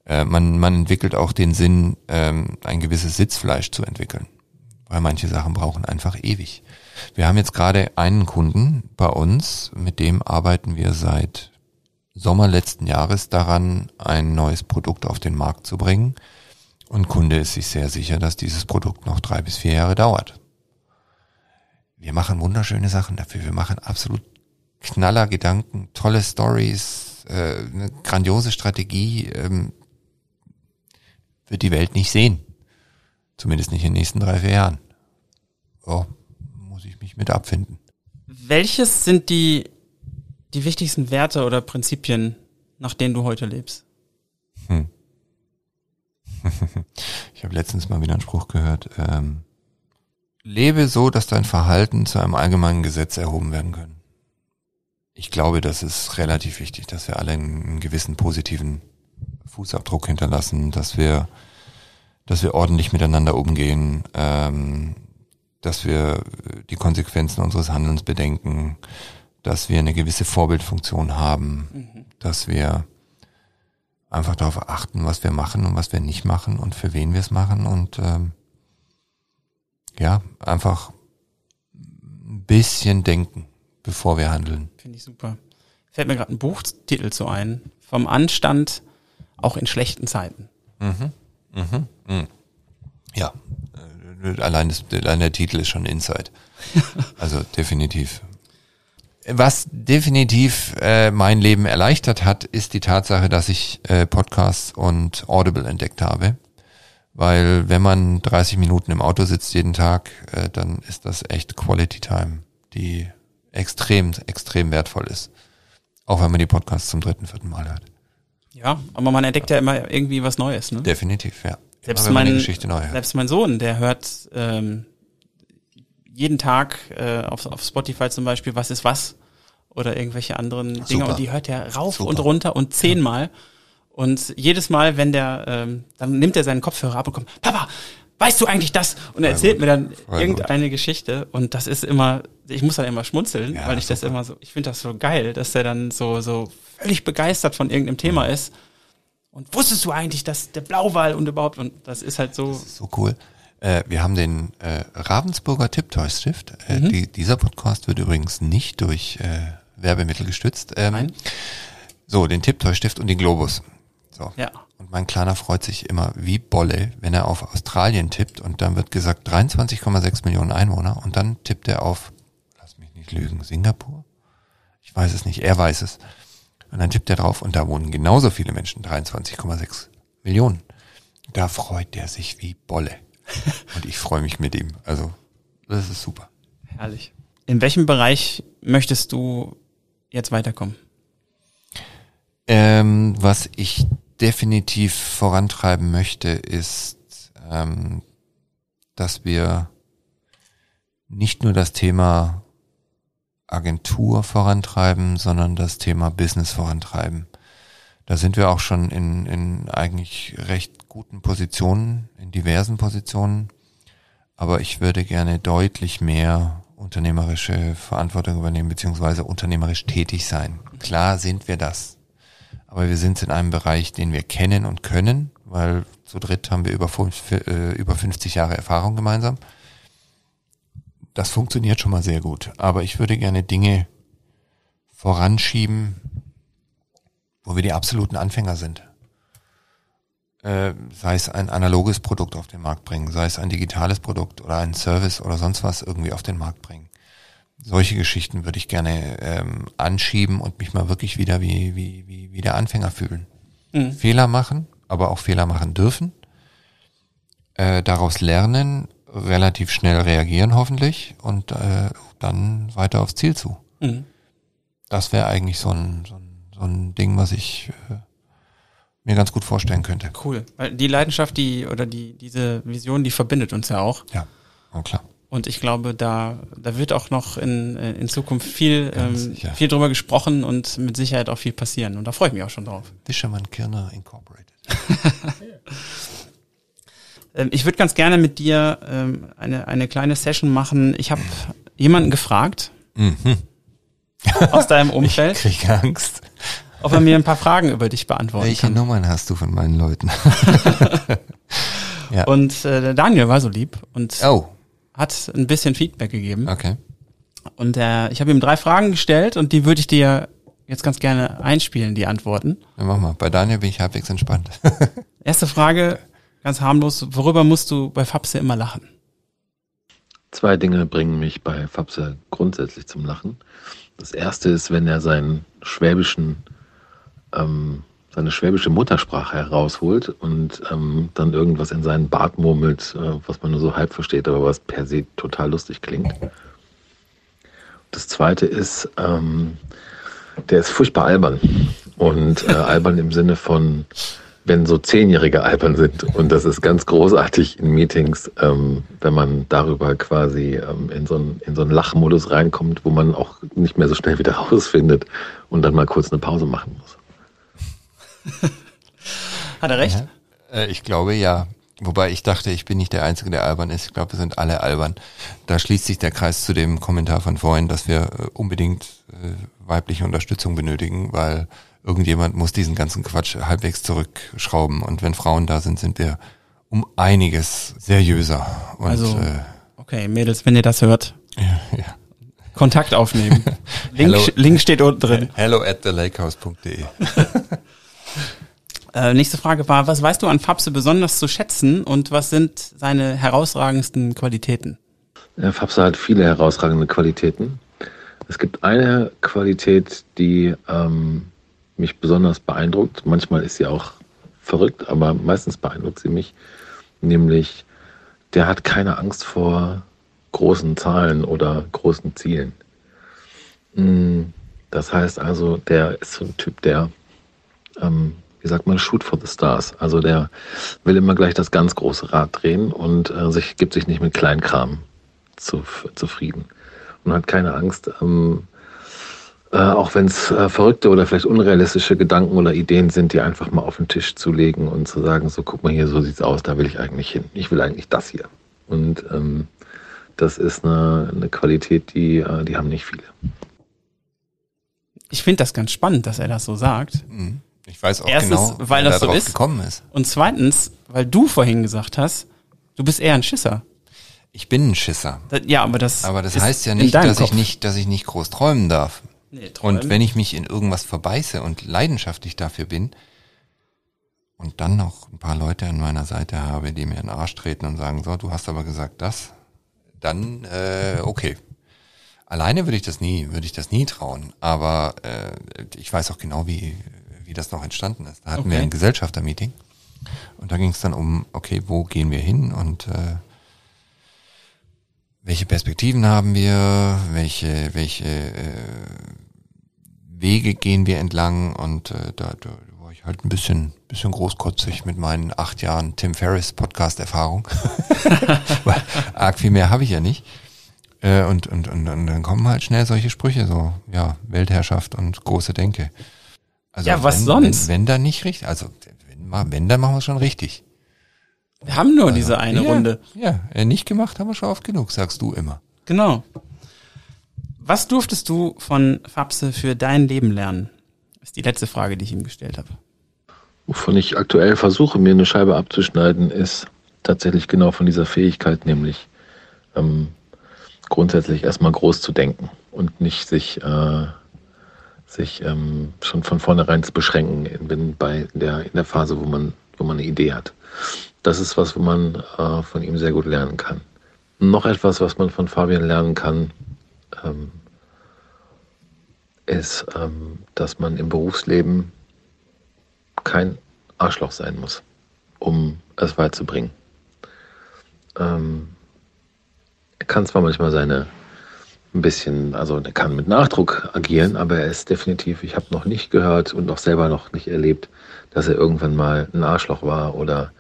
S2: Äh, man, man entwickelt auch den Sinn, ähm, ein gewisses Sitzfleisch zu entwickeln, weil manche Sachen brauchen einfach ewig. Wir haben jetzt gerade einen Kunden bei uns, mit dem arbeiten wir seit Sommer letzten Jahres daran, ein neues Produkt auf den Markt zu bringen. Und Kunde ist sich sehr sicher, dass dieses Produkt noch drei bis vier Jahre dauert. Wir machen wunderschöne Sachen dafür. Wir machen absolut knaller Gedanken, tolle Stories, äh, eine grandiose Strategie. Ähm, wird die Welt nicht sehen. Zumindest nicht in den nächsten drei, vier Jahren. Oh, mit abfinden.
S1: Welches sind die, die wichtigsten Werte oder Prinzipien, nach denen du heute lebst? Hm.
S2: ich habe letztens mal wieder einen Spruch gehört. Ähm, lebe so, dass dein Verhalten zu einem allgemeinen Gesetz erhoben werden kann. Ich glaube, das ist relativ wichtig, dass wir alle einen gewissen positiven Fußabdruck hinterlassen, dass wir, dass wir ordentlich miteinander umgehen, ähm, dass wir die Konsequenzen unseres Handelns bedenken, dass wir eine gewisse Vorbildfunktion haben, mhm. dass wir einfach darauf achten, was wir machen und was wir nicht machen und für wen wir es machen und ähm, ja, einfach ein bisschen denken, bevor wir handeln.
S1: Finde ich super. Fällt mir gerade ein Buchtitel so ein. Vom Anstand auch in schlechten Zeiten. Mhm.
S2: Mhm. Mhm. Ja, allein, das, allein der Titel ist schon Inside. Also definitiv. Was definitiv äh, mein Leben erleichtert hat, ist die Tatsache, dass ich äh, Podcasts und Audible entdeckt habe. Weil wenn man 30 Minuten im Auto sitzt jeden Tag, äh, dann ist das echt Quality Time, die extrem, extrem wertvoll ist. Auch wenn man die Podcasts zum dritten, vierten Mal hört.
S1: Ja, aber man entdeckt ja immer irgendwie was Neues, ne?
S2: Definitiv, ja.
S1: Selbst mein, selbst mein Sohn, der hört ähm, jeden Tag äh, auf, auf Spotify zum Beispiel, was ist was oder irgendwelche anderen Dinge
S2: Super.
S1: und die hört er rauf
S2: Super.
S1: und runter und zehnmal. Und jedes Mal, wenn der, ähm, dann nimmt er seinen Kopfhörer ab und kommt, Papa, weißt du eigentlich das? Und er erzählt
S2: gut.
S1: mir dann irgendeine Geschichte und das ist immer, ich muss dann immer schmunzeln,
S2: Ja,
S1: weil ich das
S2: super.
S1: immer so, ich finde das so geil, dass der dann so, so völlig begeistert von irgendeinem Thema
S2: Mhm.
S1: ist. Und wusstest du eigentlich, dass der Blauwal und überhaupt, und das ist halt so,
S2: So cool. Äh, wir haben den äh, Ravensburger Tipptoy-Stift. Äh,
S1: Mhm.
S2: die, dieser Podcast wird übrigens nicht durch äh, Werbemittel gestützt. Ähm,
S1: Nein.
S2: So, den Tipptoy-Stift und den Globus. So.
S1: Ja.
S2: Und mein Kleiner freut sich immer wie Bolle, wenn er auf Australien tippt und dann wird gesagt 23,6 Millionen Einwohner und dann tippt er auf, lass mich nicht lügen, Singapur? Ich weiß es nicht, er weiß es. Und dann tippt er drauf und da wohnen genauso viele Menschen, 23,6 Millionen. Da freut er sich wie Bolle. Und ich freue mich mit ihm. Also, das ist super.
S1: herrlich. In welchem Bereich möchtest du jetzt weiterkommen?
S2: Ähm, was ich definitiv vorantreiben möchte, ist, ähm, dass wir nicht nur das Thema Agentur vorantreiben, sondern das Thema Business vorantreiben. Da sind wir auch schon in, in eigentlich recht guten Positionen, in diversen Positionen. Aber ich würde gerne deutlich mehr unternehmerische Verantwortung übernehmen, beziehungsweise unternehmerisch tätig sein. Klar sind wir das. Aber wir sind in einem Bereich, den wir kennen und können, weil zu dritt haben wir über, äh, über 50 Jahre Erfahrung gemeinsam. Das funktioniert schon mal sehr gut. Aber ich würde gerne Dinge voranschieben, wo wir die absoluten Anfänger sind. Äh, sei es ein analoges Produkt auf den Markt bringen, sei es ein digitales Produkt oder ein Service oder sonst was irgendwie auf den Markt bringen. Solche Geschichten würde ich gerne ähm, anschieben und mich mal wirklich wieder wie, wie, wie, wie der Anfänger fühlen.
S1: Mhm.
S2: Fehler machen, aber auch Fehler machen dürfen. Äh, daraus lernen, relativ schnell reagieren hoffentlich und äh, dann weiter aufs Ziel zu.
S1: Mhm.
S2: Das wäre eigentlich so ein, so, ein, so ein Ding, was ich äh, mir ganz gut vorstellen könnte.
S1: Cool. Weil die Leidenschaft, die, oder die, diese Vision, die verbindet uns ja auch.
S2: Ja, oh klar.
S1: Und ich glaube, da, da wird auch noch in, in Zukunft viel, ähm, viel drüber gesprochen und mit Sicherheit auch viel passieren. Und da freue ich mich auch schon drauf.
S2: Wischermann Kirner Incorporated.
S1: Ähm, ich würde ganz gerne mit dir ähm, eine, eine kleine Session machen. Ich habe jemanden gefragt
S2: Mhm.
S1: aus deinem Umfeld,
S2: Krieg Angst.
S1: ob er mir ein paar Fragen über dich beantworten
S2: Welche
S1: kann.
S2: Nummern hast du von meinen Leuten? ja.
S1: Und äh, Daniel war so lieb und
S2: Oh,
S1: hat ein bisschen Feedback gegeben.
S2: okay.
S1: Und äh, ich habe ihm drei Fragen gestellt und die würde ich dir jetzt ganz gerne einspielen, die Antworten.
S2: Dann mach mal. Bei Daniel bin ich halbwegs entspannt.
S1: Erste Frage, ganz harmlos, worüber musst du bei Fabse immer lachen?
S3: Zwei Dinge bringen mich bei Fabse grundsätzlich zum Lachen. Das erste ist, wenn er seinen schwäbischen, ähm, seine schwäbische Muttersprache herausholt und ähm, dann irgendwas in seinen Bart murmelt, äh, was man nur so halb versteht, aber was per se total lustig klingt. Das zweite ist, ähm, der ist furchtbar albern. Und äh, albern im Sinne von, wenn so Zehnjährige albern sind. Und das ist ganz großartig in Meetings, ähm, wenn man darüber quasi ähm, in, so einen, in so einen Lachmodus reinkommt, wo man auch nicht mehr so schnell wieder rausfindet und dann mal kurz eine Pause machen muss.
S1: Hat er recht?
S2: Äh, ich glaube ja. Wobei ich dachte, ich bin nicht der Einzige, der albern ist. Ich glaube, wir sind alle albern. Da schließt sich der Kreis zu dem Kommentar von vorhin, dass wir äh, unbedingt äh, weibliche Unterstützung benötigen, weil irgendjemand muss diesen ganzen Quatsch halbwegs zurückschrauben. Und wenn Frauen da sind, sind wir um einiges seriöser. Und
S1: Also-
S2: äh,
S1: Okay, Mädels, wenn ihr das hört,
S2: ja, ja.
S1: Kontakt aufnehmen. Link. Link steht unten drin.
S2: hello at thelakehouse.de.
S1: Äh, nächste Frage war, was weißt du an Fabse besonders zu schätzen und was sind seine herausragendsten Qualitäten?
S3: Äh, Fabsa hat viele herausragende Qualitäten. Es gibt eine Qualität, die ähm, mich besonders beeindruckt. Manchmal ist sie auch verrückt, aber meistens beeindruckt sie mich. Nämlich, der hat keine Angst vor großen Zahlen oder großen Zielen. Mm, Das heißt also, der ist so ein Typ, der, ähm, wie sagt man, shoot for the stars. Also der will immer gleich das ganz große Rad drehen und äh, sich, gibt sich nicht mit Kleinkram zu, zufrieden und hat keine Angst, ähm, äh, auch wenn es äh, verrückte oder vielleicht unrealistische Gedanken oder Ideen sind, die einfach mal auf den Tisch zu legen und zu sagen, so guck mal hier, so sieht's aus, da will ich eigentlich hin. Ich will eigentlich das hier. Und ähm, das ist eine, eine Qualität, die, äh, die haben nicht viele.
S1: Ich finde das ganz spannend, dass er das so sagt.
S2: Mhm. Ich weiß auch
S1: Erstens,
S2: genau,
S1: weil das so
S2: darauf
S1: ist.
S2: gekommen ist.
S1: Und zweitens, weil du vorhin gesagt hast, du bist eher ein Schisser.
S2: Ich bin ein Schisser.
S1: Das, ja, aber das.
S2: Aber das heißt ja nicht, dass ich
S1: Kopf.
S2: nicht, dass ich nicht groß träumen darf.
S1: Nee, träumen.
S2: Und wenn ich mich in irgendwas verbeiße und leidenschaftlich dafür bin und dann noch ein paar Leute an meiner Seite habe, die mir in den Arsch treten und sagen, so, du hast aber gesagt das, dann äh, okay. Alleine würde ich das nie, würde ich das nie trauen. Aber äh, ich weiß auch genau, wie, wie das noch entstanden ist. Da hatten wir
S1: Okay.
S2: ein Gesellschaftermeeting und da ging es dann um, okay, wo gehen wir hin und äh, welche Perspektiven haben wir, welche, welche äh, Wege gehen wir entlang und äh, da, da war ich halt ein bisschen, bisschen großkotzig mit meinen acht Jahren Tim Ferriss Podcast-Erfahrung. Weil arg viel mehr habe ich ja nicht. Äh, und, und, und, und dann kommen halt schnell solche Sprüche, so, ja, Weltherrschaft und große Denke. Also
S1: Ja, was
S2: wenn,
S1: sonst?
S2: Wenn, wenn dann nicht richtig, also wenn, mal- wenn dann machen wir es schon richtig.
S1: Wir haben nur diese eine
S2: ja,
S1: Runde.
S2: Ja, äh, nicht gemacht haben wir schon oft genug, sagst du immer.
S1: Genau. Was durftest du von Fabse für dein Leben lernen? Ist die letzte Frage, die ich ihm gestellt habe.
S3: Wovon ich aktuell versuche, mir eine Scheibe abzuschneiden, ist tatsächlich genau von dieser Fähigkeit, nämlich ähm, grundsätzlich erstmal groß zu denken und nicht sich, äh, sich ähm, schon von vornherein zu beschränken in, in, bei der, in der Phase, wo man, wo man eine Idee hat. Das ist was, wo man äh, von ihm sehr gut lernen kann. Noch etwas, was man von Fabian lernen kann, ähm, ist, ähm, dass man im Berufsleben kein Arschloch sein muss, um es weit zu bringen. Ähm, er kann zwar manchmal seine ein bisschen, also er kann mit Nachdruck agieren, aber er ist definitiv, ich habe noch nicht gehört und auch selber noch nicht erlebt, dass er irgendwann mal ein Arschloch war oder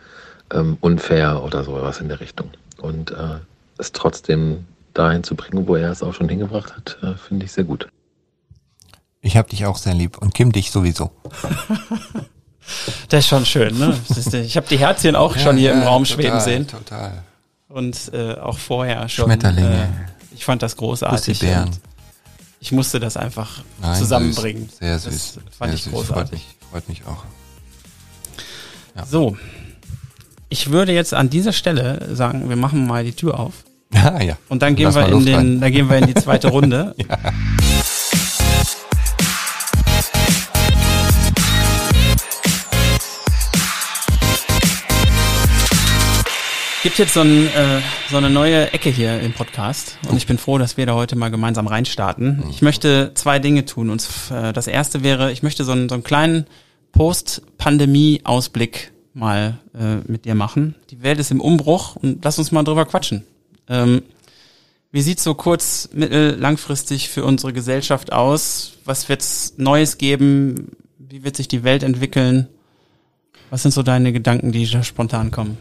S3: ähm, unfair oder sowas in der Richtung. Und äh, es trotzdem dahin zu bringen, wo er es auch schon hingebracht hat, äh, finde ich sehr gut.
S2: Ich hab dich auch sehr lieb und Kim dich sowieso.
S1: Das ist schon schön, ne? Ich habe die Herzchen auch schon hier im Raum schweben
S2: total,
S1: sehen.
S2: Total.
S1: Und äh, auch vorher schon.
S2: Schmetterlinge.
S1: Ich fand das großartig. Und Ich musste das einfach
S2: Nein,
S1: zusammenbringen.
S2: Süß. Sehr
S1: Das
S2: süß.
S1: fand
S2: sehr
S1: ich
S2: süß.
S1: großartig.
S2: Freut mich, freut mich auch. Ja.
S1: So. Ich würde jetzt an dieser Stelle sagen, wir machen mal die Tür auf.
S2: Ja, ja.
S1: Und dann gehen wir in den,
S2: rein.
S1: dann gehen wir in die zweite Runde. Gibt jetzt so, ein, äh, so eine neue Ecke hier im Podcast und ich bin froh, dass wir da heute mal gemeinsam reinstarten. Ich möchte zwei Dinge tun. Und äh, das erste wäre, ich möchte so einen, so einen kleinen Post-Pandemie-Ausblick mal äh, mit dir machen. Die Welt ist im Umbruch und lass uns mal drüber quatschen. Ähm, wie sieht's so kurz, mittel, langfristig für unsere Gesellschaft aus? Was wird's Neues geben? Wie wird sich die Welt entwickeln? Was sind so deine Gedanken, die da spontan kommen?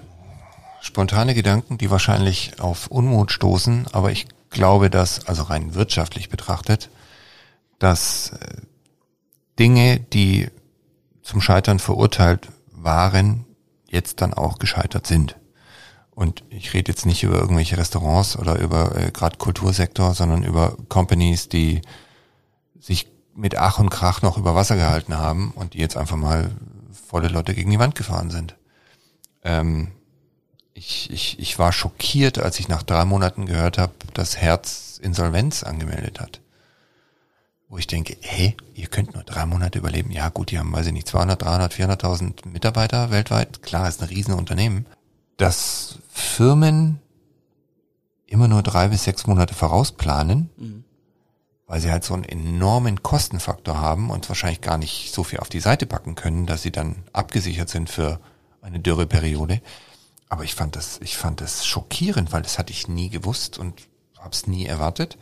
S2: Spontane Gedanken, die wahrscheinlich auf Unmut stoßen, aber ich glaube, dass, also rein wirtschaftlich betrachtet, dass äh, Dinge, die zum Scheitern verurteilt waren, jetzt dann auch gescheitert sind. Und ich rede jetzt nicht über irgendwelche Restaurants oder über äh, gerade Kultursektor, sondern über Companies, die sich mit Ach und Krach noch über Wasser gehalten haben und die jetzt einfach mal volle Leute gegen die Wand gefahren sind. Ähm, ich, ich, ich war schockiert, als ich nach drei Monaten gehört habe, dass Herz Insolvenz angemeldet hat. Wo ich denke, hey, ihr könnt nur drei Monate überleben. Ja gut, die haben, weiß ich nicht, 200, 300, 400.000 Mitarbeiter weltweit. Klar, ist ein Riesenunternehmen. Dass Firmen immer nur drei bis sechs Monate vorausplanen, weil sie halt so einen enormen Kostenfaktor haben und wahrscheinlich gar nicht so viel auf die Seite packen können, dass sie dann abgesichert sind für eine Dürreperiode. Aber ich fand das, ich fand das schockierend, weil das hatte ich nie gewusst und habe es nie erwartet.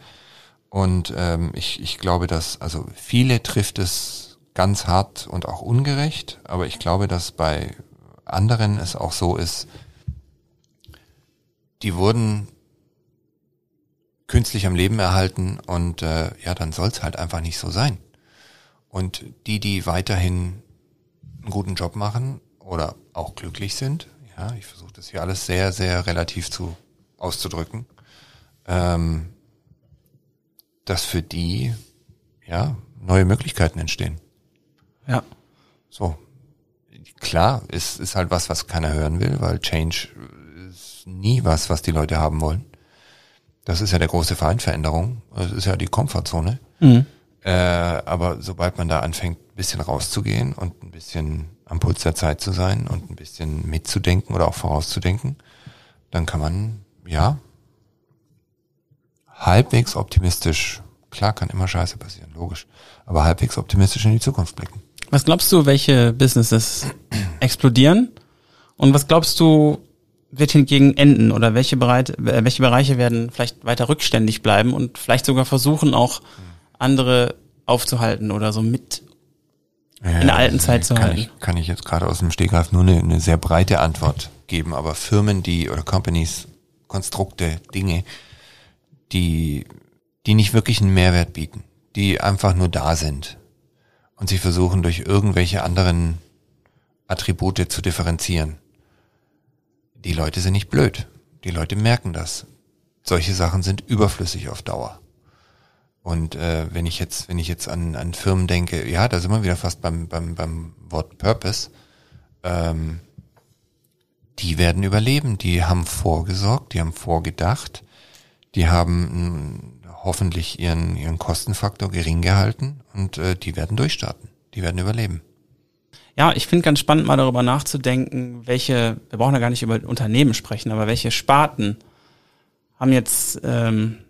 S2: Und ähm, ich, ich glaube, dass, also viele trifft es ganz hart und auch ungerecht, aber ich glaube, dass bei anderen es auch so ist, die wurden künstlich am Leben erhalten und äh, ja, dann soll es halt einfach nicht so sein. Und die, die weiterhin einen guten Job machen oder auch glücklich sind, ja, ich versuche das hier alles sehr, sehr relativ zu auszudrücken, ähm, dass für die ja neue Möglichkeiten entstehen.
S1: Ja.
S2: So. Klar, ist, ist halt was, was keiner hören will, weil Change ist nie was, was die Leute haben wollen. Das ist ja der große Feind Veränderung. Das ist ja die Komfortzone.
S1: Mhm.
S2: Äh, aber sobald man da anfängt, ein bisschen rauszugehen und ein bisschen am Puls der Zeit zu sein und ein bisschen mitzudenken oder auch vorauszudenken, dann kann man, ja, halbwegs optimistisch, klar kann immer Scheiße passieren, logisch, aber halbwegs optimistisch in die Zukunft blicken.
S1: Was glaubst du, welche Businesses explodieren? Und was glaubst du, wird hingegen enden? Oder welche, Bereit, äh, welche Bereiche werden vielleicht weiter rückständig bleiben und vielleicht sogar versuchen, auch andere aufzuhalten oder so mit
S2: Ja,
S1: in der alten Zeit zu
S2: kann
S1: halten?
S2: Ich, kann ich jetzt gerade aus dem Stegreif nur eine, eine sehr breite Antwort geben, aber Firmen, die oder Companies, Konstrukte, Dinge, die, die nicht wirklich einen Mehrwert bieten, die einfach nur da sind und sie versuchen durch irgendwelche anderen Attribute zu differenzieren. Die Leute sind nicht blöd. Die Leute merken das. Solche Sachen sind überflüssig auf Dauer. Und äh, wenn ich jetzt, wenn ich jetzt an, an Firmen denke, ja, da sind wir wieder fast beim, beim, beim Wort Purpose, ähm, die werden überleben, die haben vorgesorgt, die haben vorgedacht, die haben mh, hoffentlich ihren, ihren Kostenfaktor gering gehalten und äh, die werden durchstarten, die werden überleben.
S1: Ja, ich finde ganz spannend, mal darüber nachzudenken, welche, wir brauchen ja gar nicht über Unternehmen sprechen, aber welche Sparten haben jetzt ähm,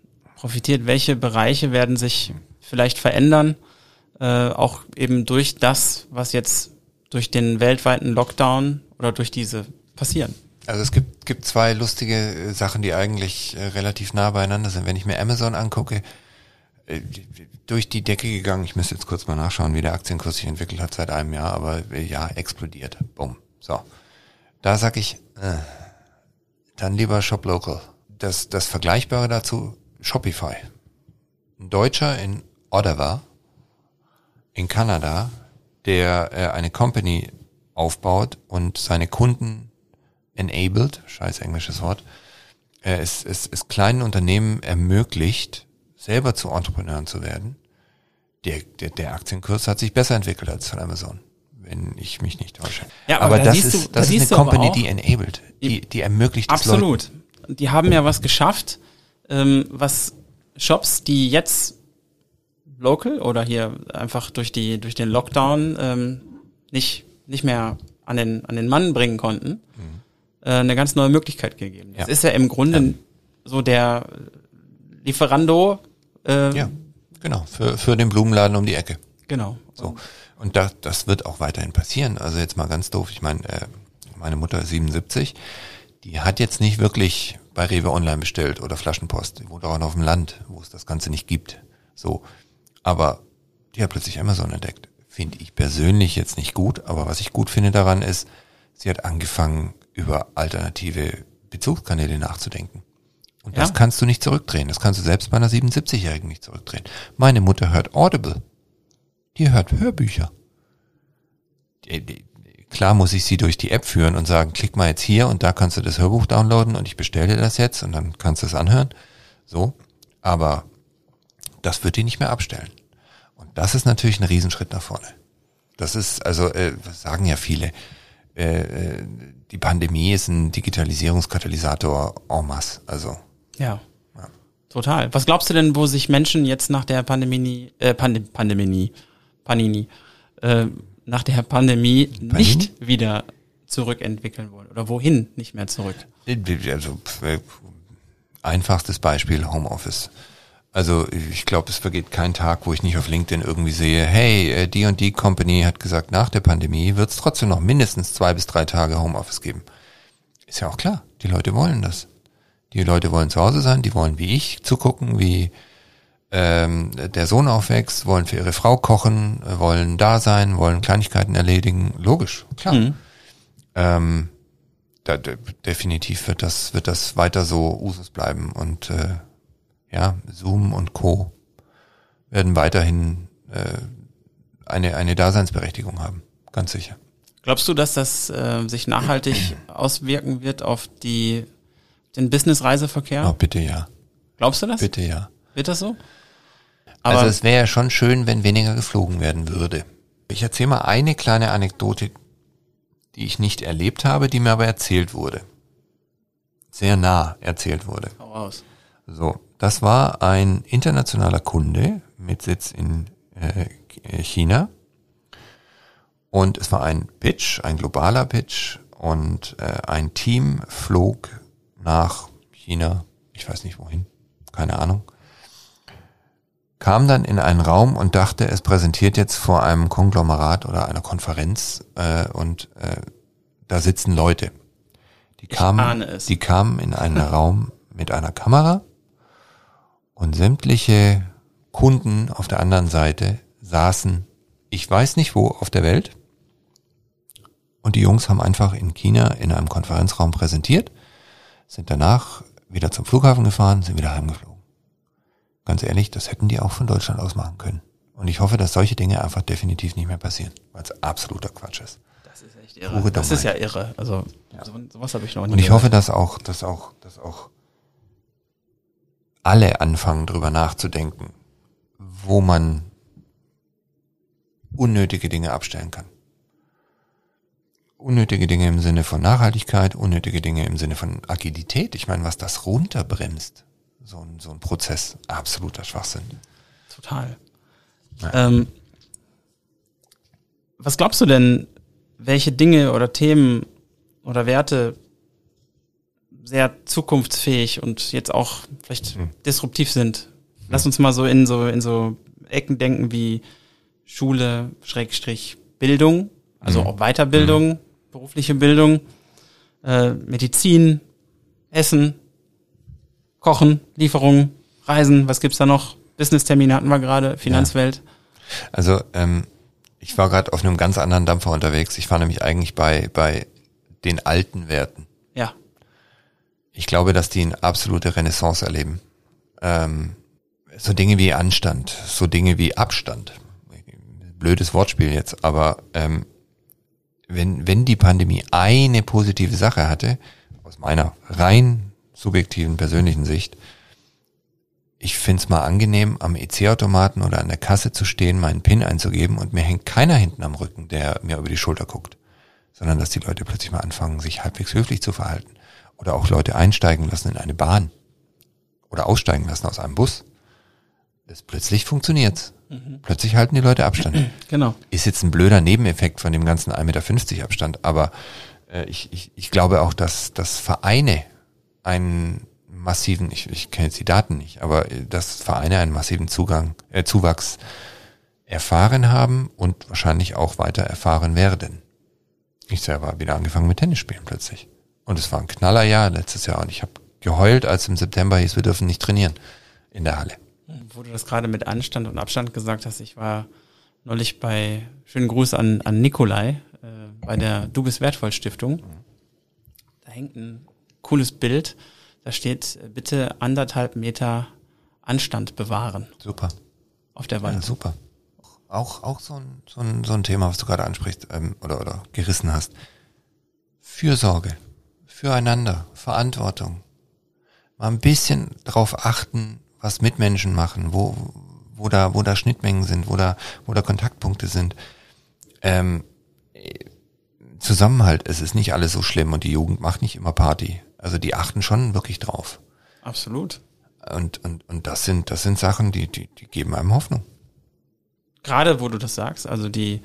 S1: profitiert, welche Bereiche werden sich vielleicht verändern, äh, auch eben durch das, was jetzt durch den weltweiten Lockdown oder durch diese passieren.
S2: Also es gibt, gibt zwei lustige äh, Sachen, die eigentlich äh, relativ nah beieinander sind. Wenn ich mir Amazon angucke, äh, durch die Decke gegangen. Ich müsste jetzt kurz mal nachschauen, wie der Aktienkurs sich entwickelt hat seit einem Jahr, aber äh, ja, explodiert. Bumm. So. Da sag ich, äh, dann lieber Shop Local. Das, das Vergleichbare dazu, Shopify. Ein Deutscher in Ottawa, in Kanada, der äh, eine Company aufbaut und seine Kunden enabled, scheiß englisches Wort, äh, es, es, es kleinen Unternehmen ermöglicht, selber zu Entrepreneuren zu werden. Der, der, der Aktienkurs hat sich besser entwickelt als von Amazon, wenn ich mich nicht täusche.
S1: Ja,
S2: aber
S1: aber da
S2: das
S1: siehst du-
S2: ist,
S1: da
S2: das ist eine Company,
S1: auch-
S2: die enabled, die, die ermöglicht
S1: Absolut. Die haben ja was geschafft, ähm, was Shops, die jetzt local oder hier einfach durch die durch den Lockdown ähm, nicht nicht mehr an den an den Mann bringen konnten, äh, eine ganz neue Möglichkeit gegeben. Das
S2: Ja.
S1: ist ja im Grunde so der Lieferando. Äh,
S2: Ja, genau, für, für den Blumenladen um die Ecke.
S1: Genau.
S2: So. Und das, das wird auch weiterhin passieren. Also jetzt mal ganz doof, ich meine, äh, meine Mutter ist 77, die hat jetzt nicht wirklich bei Rewe Online bestellt oder Flaschenpost. Die wohnt auch noch auf dem Land, wo es das Ganze nicht gibt. So. Aber die hat plötzlich Amazon entdeckt. Finde ich persönlich jetzt nicht gut, aber was ich gut finde daran ist, sie hat angefangen, über alternative Bezugskanäle nachzudenken. Und das
S1: Ja.
S2: kannst du nicht zurückdrehen. Das kannst du selbst bei einer 77-Jährigen nicht zurückdrehen. Meine Mutter hört Audible. Die hört Hörbücher. Die- die- Klar muss ich sie durch die App führen und sagen, klick mal jetzt hier und da kannst du das Hörbuch downloaden und ich bestelle dir das jetzt und dann kannst du es anhören. So. Aber das wird die nicht mehr abstellen. Und das ist natürlich ein Riesenschritt nach vorne. Das ist, also, äh, sagen ja viele, äh, äh, die Pandemie ist ein Digitalisierungskatalysator en masse. Also,
S1: Ja. Total. Was glaubst du denn, wo sich Menschen jetzt nach der Pandemie, äh, Pande Pandemie, Panini, äh, nach der Pandemie nicht wieder zurückentwickeln wollen? Oder wohin nicht mehr zurück?
S2: Also einfachstes Beispiel Homeoffice. Also ich glaube, es vergeht kein Tag, wo ich nicht auf LinkedIn irgendwie sehe, hey, äh, die und die Company hat gesagt, nach der Pandemie wird es trotzdem noch mindestens zwei bis drei Tage Homeoffice geben. Ist ja auch klar, die Leute wollen das. Die Leute wollen zu Hause sein, die wollen wie ich zugucken, wie ähm, der Sohn aufwächst, wollen für ihre Frau kochen, wollen da sein, wollen Kleinigkeiten erledigen. Logisch, klar.
S1: Mhm.
S2: Ähm, da, de, definitiv wird das, wird das weiter so Usus bleiben und äh, Ja, Zoom und Co. werden weiterhin äh, eine, eine Daseinsberechtigung haben. Ganz sicher.
S1: Glaubst du, dass das äh, sich nachhaltig auswirken wird auf die, den Business-Reiseverkehr?
S2: Oh, bitte ja.
S1: Glaubst du das?
S2: Bitte ja.
S1: Wird das so? Aber
S2: also es wäre ja schon schön, wenn weniger geflogen werden würde. Ich erzähle mal eine kleine Anekdote, die ich nicht erlebt habe, die mir aber erzählt wurde. Sehr nah erzählt wurde.
S1: hau raus.
S2: So, das war ein internationaler Kunde mit Sitz in äh, China. Und es war ein Pitch, ein globaler Pitch. Und äh, ein Team flog nach China, ich weiß nicht wohin, keine Ahnung, kam dann in einen Raum und dachte, es präsentiert jetzt vor einem Konglomerat oder einer Konferenz äh, und äh, da sitzen Leute. Die kamen, die kamen in einen Raum mit einer Kamera und sämtliche Kunden auf der anderen Seite saßen, ich weiß nicht wo auf der Welt. Und die Jungs haben einfach in China in einem Konferenzraum präsentiert, sind danach wieder zum Flughafen gefahren, sind wieder heimgeflogen. Ganz ehrlich, das hätten die auch von Deutschland aus machen können. Und ich hoffe, dass solche Dinge einfach definitiv nicht mehr passieren, weil es absoluter Quatsch ist.
S1: Das ist echt
S2: Pure
S1: irre. Das ist ja
S2: Dummheit.
S1: irre. Also so, sowas habe ich noch nie
S2: Und ich
S1: gehört.
S2: hoffe, dass auch, dass auch, dass auch alle anfangen, drüber nachzudenken, wo man unnötige Dinge abstellen kann. Unnötige Dinge im Sinne von Nachhaltigkeit, unnötige Dinge im Sinne von Agilität. Ich meine, was das runterbremst, so ein, so ein Prozess, absoluter Schwachsinn.
S1: Total. Ähm, was glaubst du denn, welche Dinge oder Themen oder Werte sehr zukunftsfähig und jetzt auch vielleicht disruptiv sind? Lass uns mal so in so in so Ecken denken wie Schule, Schrägstrich Bildung, also auch Weiterbildung, berufliche Bildung, äh, Medizin, Essen, Kochen, Lieferung, Reisen, was gibt's da noch? Business-Termine hatten wir gerade, Finanzwelt.
S2: Also ähm, ich war gerade auf einem ganz anderen Dampfer unterwegs. Ich war nämlich eigentlich bei, bei den alten Werten.
S1: Ja.
S2: Ich glaube, dass die eine absolute Renaissance erleben. Ähm, so Dinge wie Anstand, so Dinge wie Abstand. Blödes Wortspiel jetzt, aber ähm, wenn, wenn die Pandemie eine positive Sache hatte, aus meiner rein subjektiven persönlichen Sicht, ich find's mal angenehm, am EC-Automaten oder an der Kasse zu stehen, meinen PIN einzugeben und mir hängt keiner hinten am Rücken, der mir über die Schulter guckt, sondern dass die Leute plötzlich mal anfangen, sich halbwegs höflich zu verhalten oder auch Leute einsteigen lassen in eine Bahn oder aussteigen lassen aus einem Bus. Das plötzlich funktioniert's. Plötzlich halten die Leute Abstand.
S1: Genau.
S2: Ist jetzt ein blöder Nebeneffekt von dem ganzen 1,50 Meter Abstand, aber äh, ich, ich, ich glaube auch, dass, dass Vereine einen massiven, ich, ich kenne jetzt die Daten nicht, aber äh, dass Vereine einen massiven Zugang, äh, Zuwachs erfahren haben und wahrscheinlich auch weiter erfahren werden. Ich selber habe wieder angefangen mit Tennisspielen plötzlich. Und es war ein Knallerjahr letztes Jahr und ich habe geheult, als im September hieß, wir dürfen nicht trainieren in der Halle.
S1: Wo du das gerade mit Anstand und Abstand gesagt hast, ich war neulich bei, schönen Gruß an, an Nikolai, äh, bei der Du bist wertvoll Stiftung. Da hängt ein cooles Bild. Da steht, äh, bitte anderthalb Meter Anstand bewahren
S2: Super.
S1: auf der
S2: Ja,
S1: Wand.
S2: super. Auch, auch so, ein, so, ein, so ein Thema, was du gerade ansprichst ähm, oder, oder gerissen hast. Fürsorge, füreinander, Verantwortung. Mal ein bisschen drauf achten, was Mitmenschen machen, wo, wo, da, wo da Schnittmengen sind, wo da, wo da Kontaktpunkte sind. Ähm, äh, Zusammenhalt, es ist nicht alles so schlimm und die Jugend macht nicht immer Party. Also die achten schon wirklich drauf.
S1: Absolut.
S2: Und, und, und das sind, das sind Sachen, die, die, die geben einem Hoffnung.
S1: Gerade wo du das sagst, also die,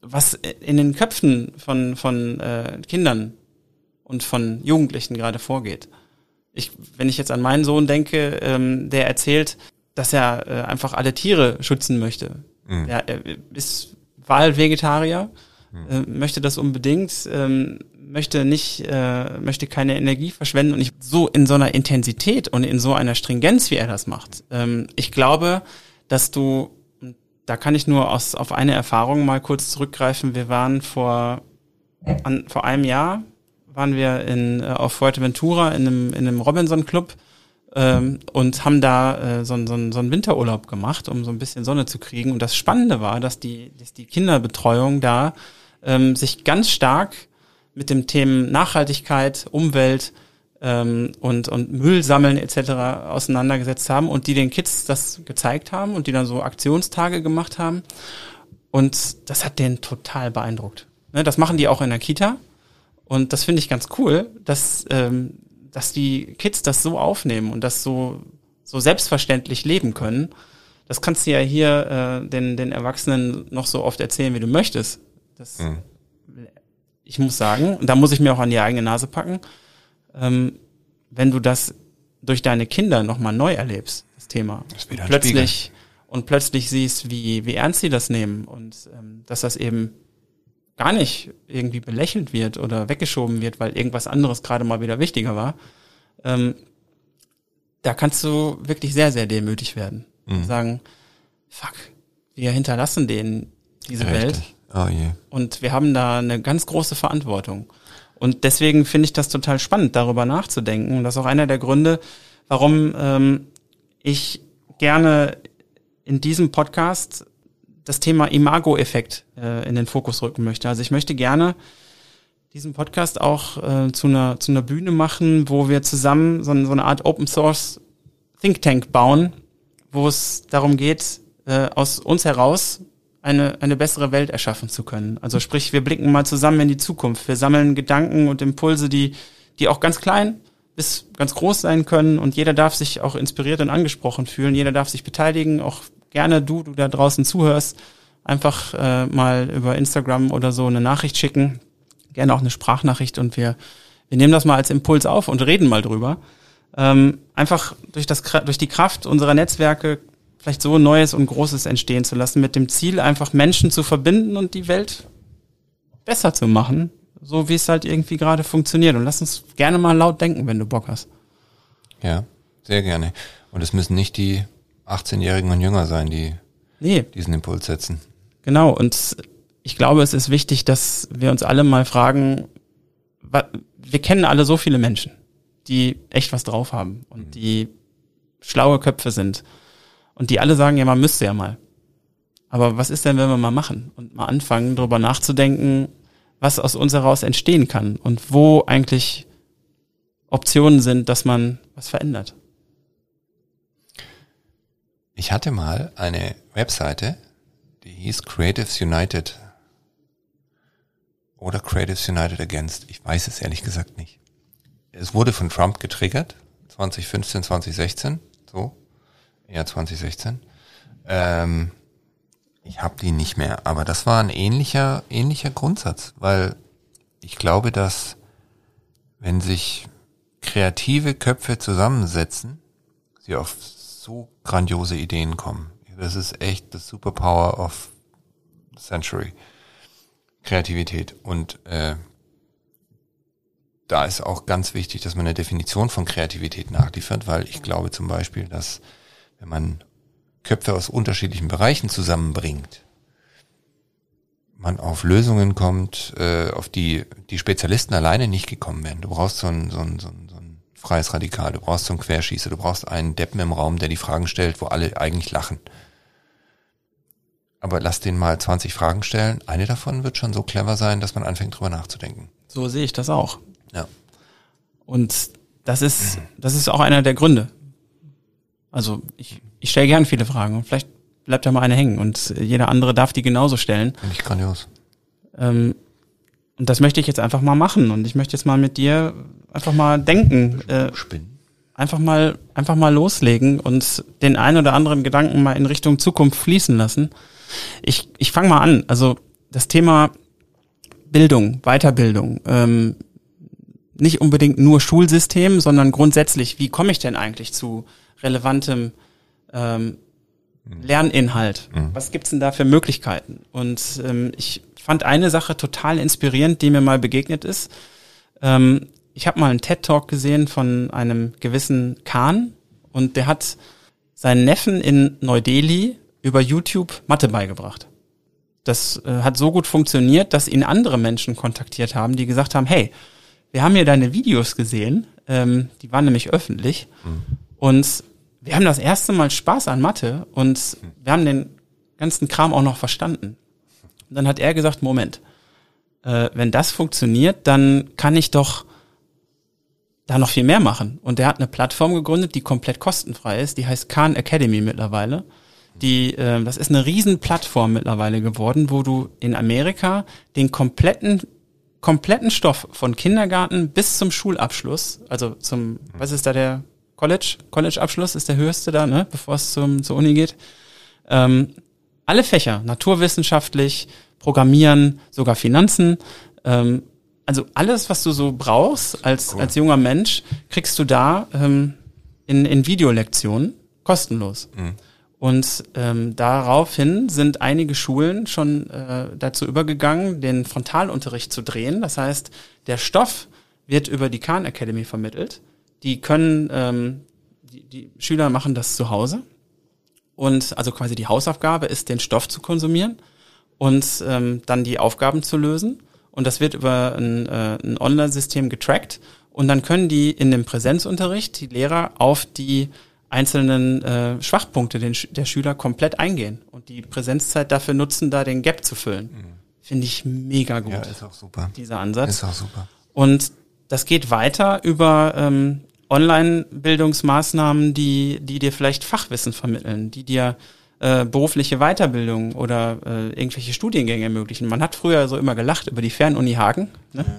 S1: was in den Köpfen von, von äh, Kindern und von Jugendlichen gerade vorgeht. Ich, wenn ich jetzt an meinen Sohn denke, ähm, der erzählt, dass er äh, einfach alle Tiere schützen möchte.
S2: Mhm.
S1: Er, er ist Wahlvegetarier, äh, möchte das unbedingt, ähm, möchte nicht, äh, möchte keine Energie verschwenden und ich so in so einer Intensität und in so einer Stringenz, wie er das macht. Ähm, ich glaube, dass du, da kann ich nur aus, auf eine Erfahrung mal kurz zurückgreifen. Wir waren vor, an, vor einem Jahr waren wir in, äh, auf Fuerteventura in einem, in einem Robinson Club ähm, und haben da äh, so, so, so einen Winterurlaub gemacht, um so ein bisschen Sonne zu kriegen. Und das Spannende war, dass die, dass die Kinderbetreuung da ähm, sich ganz stark mit dem Themen Nachhaltigkeit, Umwelt ähm, und, und Müll sammeln etc. auseinandergesetzt haben und die den Kids das gezeigt haben und die dann so Aktionstage gemacht haben. Und das hat den total beeindruckt. Ne, das machen die auch in der Kita. Und das finde ich ganz cool, dass, ähm, dass die Kids das so aufnehmen und das so, so selbstverständlich leben können. Das kannst du ja hier äh, den, den Erwachsenen noch so oft erzählen, wie du möchtest. Das, mhm. Ich muss sagen, und da muss ich mir auch an die eigene Nase packen, ähm, wenn du das durch deine Kinder nochmal neu erlebst, das Thema. Das plötzlich und plötzlich siehst, wie, wie ernst sie das nehmen und ähm, dass das eben gar nicht irgendwie belächelt wird oder weggeschoben wird, weil irgendwas anderes gerade mal wieder wichtiger war, ähm, da kannst du wirklich sehr, sehr demütig werden. Mhm. Sagen, fuck, wir hinterlassen denen diese Richtig. Welt. Oh je. Und wir haben da eine ganz große Verantwortung. Und deswegen finde ich das total spannend, darüber nachzudenken. Und das ist auch einer der Gründe, warum ähm, ich gerne in diesem Podcast das Thema Imago-Effekt äh, in den Fokus rücken möchte. Also ich möchte gerne diesen Podcast auch äh, zu, einer, zu einer Bühne machen, wo wir zusammen so, so eine Art Open Source Think Tank bauen, wo es darum geht, äh, aus uns heraus eine, eine bessere Welt erschaffen zu können. Also sprich, wir blicken mal zusammen in die Zukunft. Wir sammeln Gedanken und Impulse, die, die auch ganz klein bis ganz groß sein können und jeder darf sich auch inspiriert und angesprochen fühlen. Jeder darf sich beteiligen, auch gerne du, du da draußen zuhörst, einfach äh, mal über Instagram oder so eine Nachricht schicken, gerne auch eine Sprachnachricht und wir, wir nehmen das mal als Impuls auf und reden mal drüber. Ähm, einfach durch, das, durch die Kraft unserer Netzwerke vielleicht so Neues und Großes entstehen zu lassen, mit dem Ziel, einfach Menschen zu verbinden und die Welt besser zu machen, so wie es halt irgendwie gerade funktioniert. Und lass uns gerne mal laut denken, wenn du Bock hast.
S2: Ja, sehr gerne. Und es müssen nicht die 18-Jährigen und jünger sein, die nee. diesen Impuls setzen.
S1: Genau, und ich glaube, es ist wichtig, dass wir uns alle mal fragen, wir kennen alle so viele Menschen, die echt was drauf haben und mhm. die schlaue Köpfe sind und die alle sagen, ja, man müsste ja mal. Aber was ist denn, wenn wir mal machen und mal anfangen, darüber nachzudenken, was aus uns heraus entstehen kann und wo eigentlich Optionen sind, dass man was verändert?
S2: Ich hatte mal eine Webseite, die hieß Creatives United oder Creatives United Against. Ich weiß es ehrlich gesagt nicht. Es wurde von Trump getriggert, 2015, 2016, so, eher 2016. Ähm, ich habe die nicht mehr, aber das war ein ähnlicher, ähnlicher Grundsatz, weil ich glaube, dass wenn sich kreative Köpfe zusammensetzen, sie auf so grandiose Ideen kommen. Das ist echt das Superpower of Century. Kreativität. Und äh, da ist auch ganz wichtig, dass man eine Definition von Kreativität nachliefert, weil ich glaube zum Beispiel, dass wenn man Köpfe aus unterschiedlichen Bereichen zusammenbringt, man auf Lösungen kommt, äh, auf die die Spezialisten alleine nicht gekommen wären. Du brauchst so ein, so ein, so ein, so ein freies Radikal, du brauchst so einen Querschießer, du brauchst einen Deppen im Raum, der die Fragen stellt, wo alle eigentlich lachen. Aber lass den mal 20 Fragen stellen. Eine davon wird schon so clever sein, dass man anfängt drüber nachzudenken.
S1: So sehe ich das auch. Ja. Und das ist, das ist auch einer der Gründe. Also ich, ich stelle gern viele Fragen und vielleicht bleibt da mal eine hängen und jeder andere darf die genauso stellen.
S2: Finde ich grandios.
S1: Ähm, und das möchte ich jetzt einfach mal machen und ich möchte jetzt mal mit dir einfach mal denken. Äh, Spinnen. Einfach mal, einfach mal loslegen und den ein oder anderen Gedanken mal in Richtung Zukunft fließen lassen. Ich, ich fange mal an. Also das Thema Bildung, Weiterbildung, ähm, nicht unbedingt nur Schulsystem, sondern grundsätzlich, wie komme ich denn eigentlich zu relevantem ähm, mhm. Lerninhalt? Mhm. Was gibt's denn da für Möglichkeiten? Und ähm, ich fand eine Sache total inspirierend, die mir mal begegnet ist. Ähm, ich habe mal einen TED-Talk gesehen von einem gewissen Khan und der hat seinen Neffen in Neu-Delhi über YouTube Mathe beigebracht. Das äh, hat so gut funktioniert, dass ihn andere Menschen kontaktiert haben, die gesagt haben, hey, wir haben hier deine Videos gesehen, ähm, die waren nämlich öffentlich. Mhm. Und wir haben das erste Mal Spaß an Mathe und wir haben den ganzen Kram auch noch verstanden. Und dann hat er gesagt, Moment, äh, wenn das funktioniert, dann kann ich doch da noch viel mehr machen. Und der hat eine Plattform gegründet, die komplett kostenfrei ist. Die heißt Khan Academy mittlerweile. Die, äh, das ist eine riesen Plattform mittlerweile geworden, wo du in Amerika den kompletten kompletten Stoff von Kindergarten bis zum Schulabschluss, also zum, was ist da der College? College-Abschluss ist der höchste da, ne, bevor es zum, zur Uni geht. Ähm, alle Fächer, naturwissenschaftlich, Programmieren, sogar Finanzen, ähm, also alles, was du so brauchst als, cool. als junger Mensch, kriegst du da ähm, in, in Videolektionen kostenlos. Mhm. Und ähm, daraufhin sind einige Schulen schon äh, dazu übergegangen, den Frontalunterricht zu drehen. Das heißt, der Stoff wird über die Khan Academy vermittelt. Die können, ähm, die, die Schüler machen das zu Hause. Und also quasi die Hausaufgabe ist, den Stoff zu konsumieren und ähm, dann die Aufgaben zu lösen und das wird über ein, äh, ein Online-System getrackt und dann können die in dem Präsenzunterricht, die Lehrer, auf die einzelnen äh, Schwachpunkte den, der Schüler komplett eingehen und die Präsenzzeit dafür nutzen, da den Gap zu füllen. Mhm. Finde ich mega gut. Ja,
S2: ist auch super.
S1: Dieser Ansatz.
S2: Ist auch super.
S1: Und das geht weiter über ähm, Online-Bildungsmaßnahmen, die, die dir vielleicht Fachwissen vermitteln, die dir äh, berufliche Weiterbildung oder äh, irgendwelche Studiengänge ermöglichen. Man hat früher so immer gelacht über die Fernuni Hagen. Ne? Ja,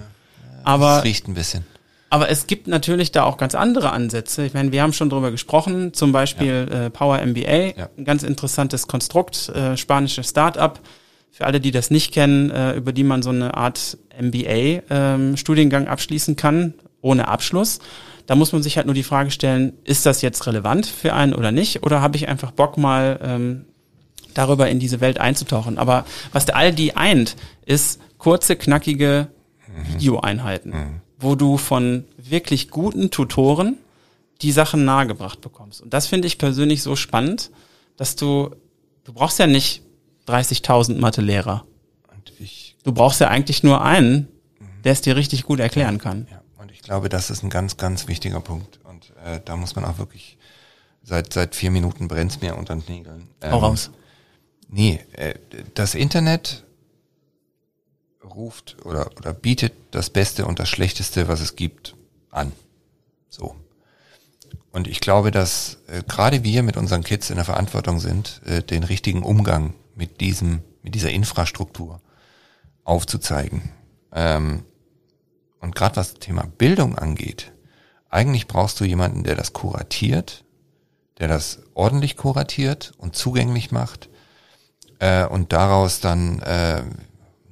S2: aber, das riecht ein bisschen.
S1: Aber es gibt natürlich da auch ganz andere Ansätze. Ich meine, wir haben schon drüber gesprochen, zum Beispiel ja. äh, Power MBA, ja. ein ganz interessantes Konstrukt, äh, spanisches Start-up. Für alle, die das nicht kennen, äh, über die man so eine Art MBA-Studiengang ähm, abschließen kann, ohne Abschluss. Da muss man sich halt nur die Frage stellen, ist das jetzt relevant für einen oder nicht? Oder habe ich einfach Bock mal ähm, darüber in diese Welt einzutauchen? Aber was der all die eint, ist kurze, knackige mhm. Videoeinheiten, mhm. wo du von wirklich guten Tutoren die Sachen nahegebracht bekommst. Und das finde ich persönlich so spannend, dass du, du brauchst ja nicht 30.000 Mathe-Lehrer. Du brauchst ja eigentlich nur einen, der es dir richtig gut erklären kann.
S2: Ja glaube, das ist ein ganz, ganz wichtiger Punkt. Und äh, da muss man auch wirklich, seit, seit vier Minuten brennt's mir unter den Nägeln.
S1: Ähm, auch raus.
S2: Nee, äh, das Internet ruft oder, oder bietet das Beste und das Schlechteste, was es gibt, an. So. Und ich glaube, dass äh, gerade wir mit unseren Kids in der Verantwortung sind, äh, den richtigen Umgang mit diesem, mit dieser Infrastruktur aufzuzeigen. Ähm, und gerade was das Thema Bildung angeht, eigentlich brauchst du jemanden, der das kuratiert, der das ordentlich kuratiert und zugänglich macht äh, und daraus dann äh,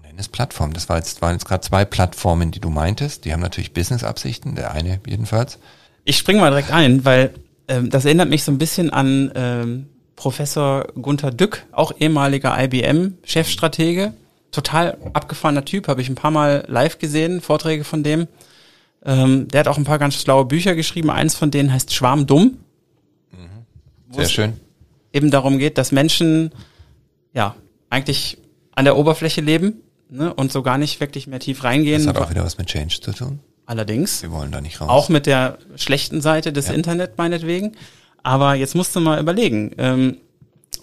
S2: nenn es Plattform. Das war jetzt, waren jetzt gerade zwei Plattformen, die du meintest. Die haben natürlich Business-Absichten, der eine jedenfalls.
S1: Ich spring mal direkt ein, weil ähm, das erinnert mich so ein bisschen an ähm, Professor Gunther Dück, auch ehemaliger IBM-Chefstratege, total abgefahrener Typ, habe ich ein paar Mal live gesehen, Vorträge von dem. Ähm, der hat auch ein paar ganz schlaue Bücher geschrieben. Eins von denen heißt Schwarm dumm.
S2: Mhm. Sehr schön.
S1: Eben darum geht, dass Menschen ja eigentlich an der Oberfläche leben ne, und so gar nicht wirklich mehr tief reingehen.
S2: Das hat auch wieder was mit Change zu tun.
S1: Allerdings.
S2: Wir wollen da nicht raus.
S1: Auch mit der schlechten Seite des ja. Internet meinetwegen. Aber jetzt musst du mal überlegen, ähm,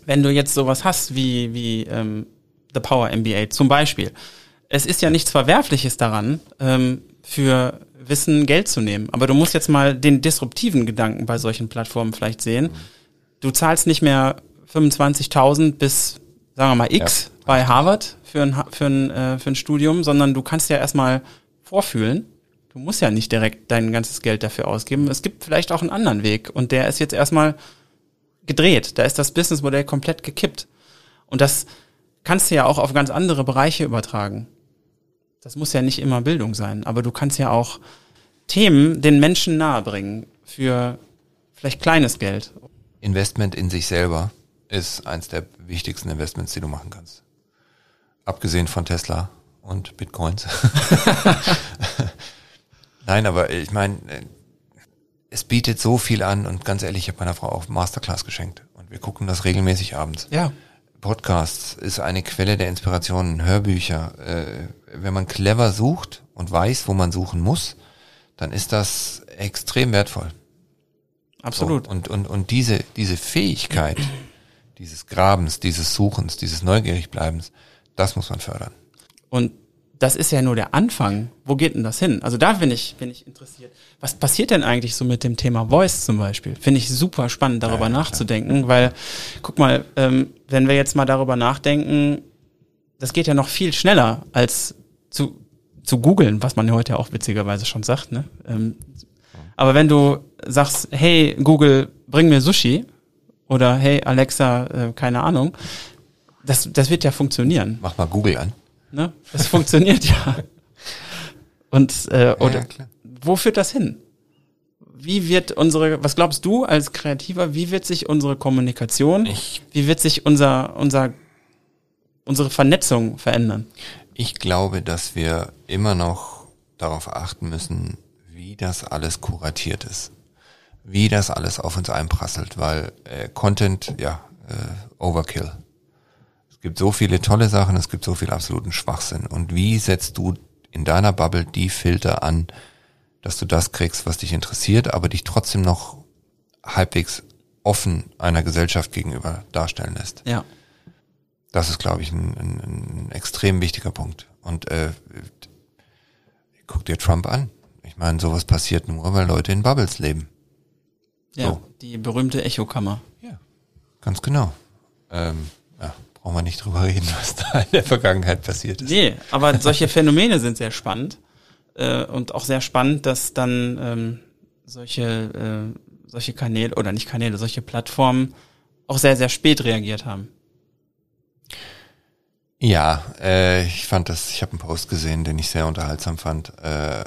S1: wenn du jetzt sowas hast wie, wie ähm, The Power MBA zum Beispiel. Es ist ja nichts Verwerfliches daran, ähm, für Wissen Geld zu nehmen. Aber du musst jetzt mal den disruptiven Gedanken bei solchen Plattformen vielleicht sehen. Du zahlst nicht mehr 25.000 bis, sagen wir mal, X ja. bei Harvard für ein, für, ein, äh, für ein Studium, sondern du kannst ja erstmal vorfühlen. Du musst ja nicht direkt dein ganzes Geld dafür ausgeben. Es gibt vielleicht auch einen anderen Weg und der ist jetzt erstmal gedreht. Da ist das Businessmodell komplett gekippt. Und das, kannst du ja auch auf ganz andere Bereiche übertragen. Das muss ja nicht immer Bildung sein, aber du kannst ja auch Themen den Menschen nahebringen für vielleicht kleines Geld.
S2: Investment in sich selber ist eins der wichtigsten Investments, die du machen kannst. Abgesehen von Tesla und Bitcoins. Nein, aber ich meine, es bietet so viel an und ganz ehrlich, ich habe meiner Frau auch Masterclass geschenkt und wir gucken das regelmäßig abends.
S1: Ja.
S2: Podcasts ist eine Quelle der Inspiration, Hörbücher. Äh, wenn man clever sucht und weiß, wo man suchen muss, dann ist das extrem wertvoll.
S1: absolut.
S2: So, und, und, und diese, diese Fähigkeit dieses Grabens, dieses Suchens, dieses Neugierigbleibens, das muss man fördern.
S1: Und das ist ja nur der Anfang. Wo geht denn das hin? Also da bin ich, bin ich interessiert. Was passiert denn eigentlich so mit dem Thema Voice zum Beispiel? Finde ich super spannend, darüber ja, ja, nachzudenken, weil, guck mal, ähm, wenn wir jetzt mal darüber nachdenken, das geht ja noch viel schneller als zu, zu googeln, was man ja heute auch witzigerweise schon sagt. Ne? Ähm, aber wenn du sagst, hey Google, bring mir Sushi oder hey Alexa, äh, keine Ahnung, das, das wird ja funktionieren.
S2: Mach mal Google an.
S1: Ne? Das funktioniert ja. Und äh, oder, ja, wo führt das hin? Wie wird unsere, was glaubst du als Kreativer, wie wird sich unsere Kommunikation, ich, wie wird sich unser, unser, unsere Vernetzung verändern?
S2: Ich glaube, dass wir immer noch darauf achten müssen, wie das alles kuratiert ist. Wie das alles auf uns einprasselt, weil äh, Content, ja, äh, Overkill gibt so viele tolle Sachen, es gibt so viel absoluten Schwachsinn. Und wie setzt du in deiner Bubble die Filter an, dass du das kriegst, was dich interessiert, aber dich trotzdem noch halbwegs offen einer Gesellschaft gegenüber darstellen lässt?
S1: Ja.
S2: Das ist, glaube ich, ein, ein, ein extrem wichtiger Punkt. Und äh, guck dir Trump an. Ich meine, sowas passiert nur, weil Leute in Bubbles leben.
S1: Ja, so. die berühmte Echokammer.
S2: Ja, ganz genau. Ähm, ja, brauchen wir nicht drüber reden, was da in der Vergangenheit passiert ist.
S1: Nee, aber solche Phänomene sind sehr spannend äh, und auch sehr spannend, dass dann ähm, solche, äh, solche Kanäle oder nicht Kanäle, solche Plattformen auch sehr, sehr spät reagiert haben.
S2: Ja, äh, ich fand das, ich habe einen Post gesehen, den ich sehr unterhaltsam fand. Äh,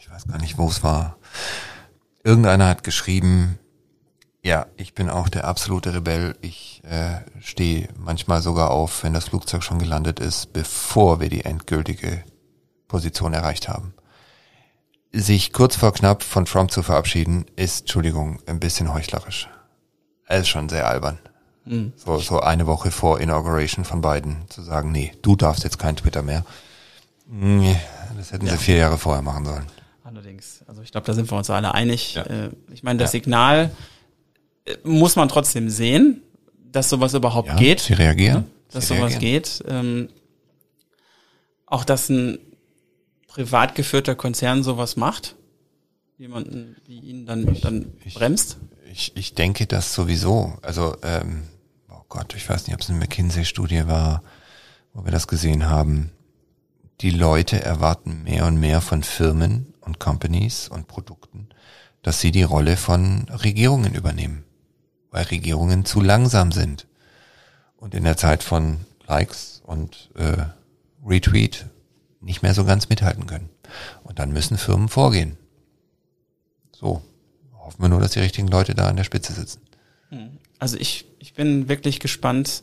S2: ich weiß gar nicht, wo es war. Irgendeiner hat geschrieben, ja, ich bin auch der absolute Rebell. Ich äh, stehe manchmal sogar auf, wenn das Flugzeug schon gelandet ist, bevor wir die endgültige Position erreicht haben. Sich kurz vor knapp von Trump zu verabschieden, ist, Entschuldigung, ein bisschen heuchlerisch. Es ist schon sehr albern. Mhm. So, so eine Woche vor Inauguration von Biden zu sagen, nee, du darfst jetzt kein Twitter mehr. Nee, das hätten ja. sie vier Jahre vorher machen sollen.
S1: Allerdings. Also ich glaube, da sind wir uns alle einig. Ja. Äh, ich meine, das ja. Signal muss man trotzdem sehen, dass sowas überhaupt ja, geht.
S2: Sie reagieren.
S1: Dass
S2: sie
S1: sowas reagieren. geht. Ähm, auch dass ein privat geführter Konzern sowas macht, jemanden wie ihn dann, dann
S2: ich,
S1: bremst.
S2: Ich, ich denke das sowieso. Also, ähm, oh Gott, ich weiß nicht, ob es eine McKinsey-Studie war, wo wir das gesehen haben. Die Leute erwarten mehr und mehr von Firmen und Companies und Produkten, dass sie die Rolle von Regierungen übernehmen weil Regierungen zu langsam sind und in der Zeit von Likes und äh, Retweet nicht mehr so ganz mithalten können. Und dann müssen Firmen vorgehen. So, hoffen wir nur, dass die richtigen Leute da an der Spitze sitzen.
S1: Hm. Also ich, ich bin wirklich gespannt,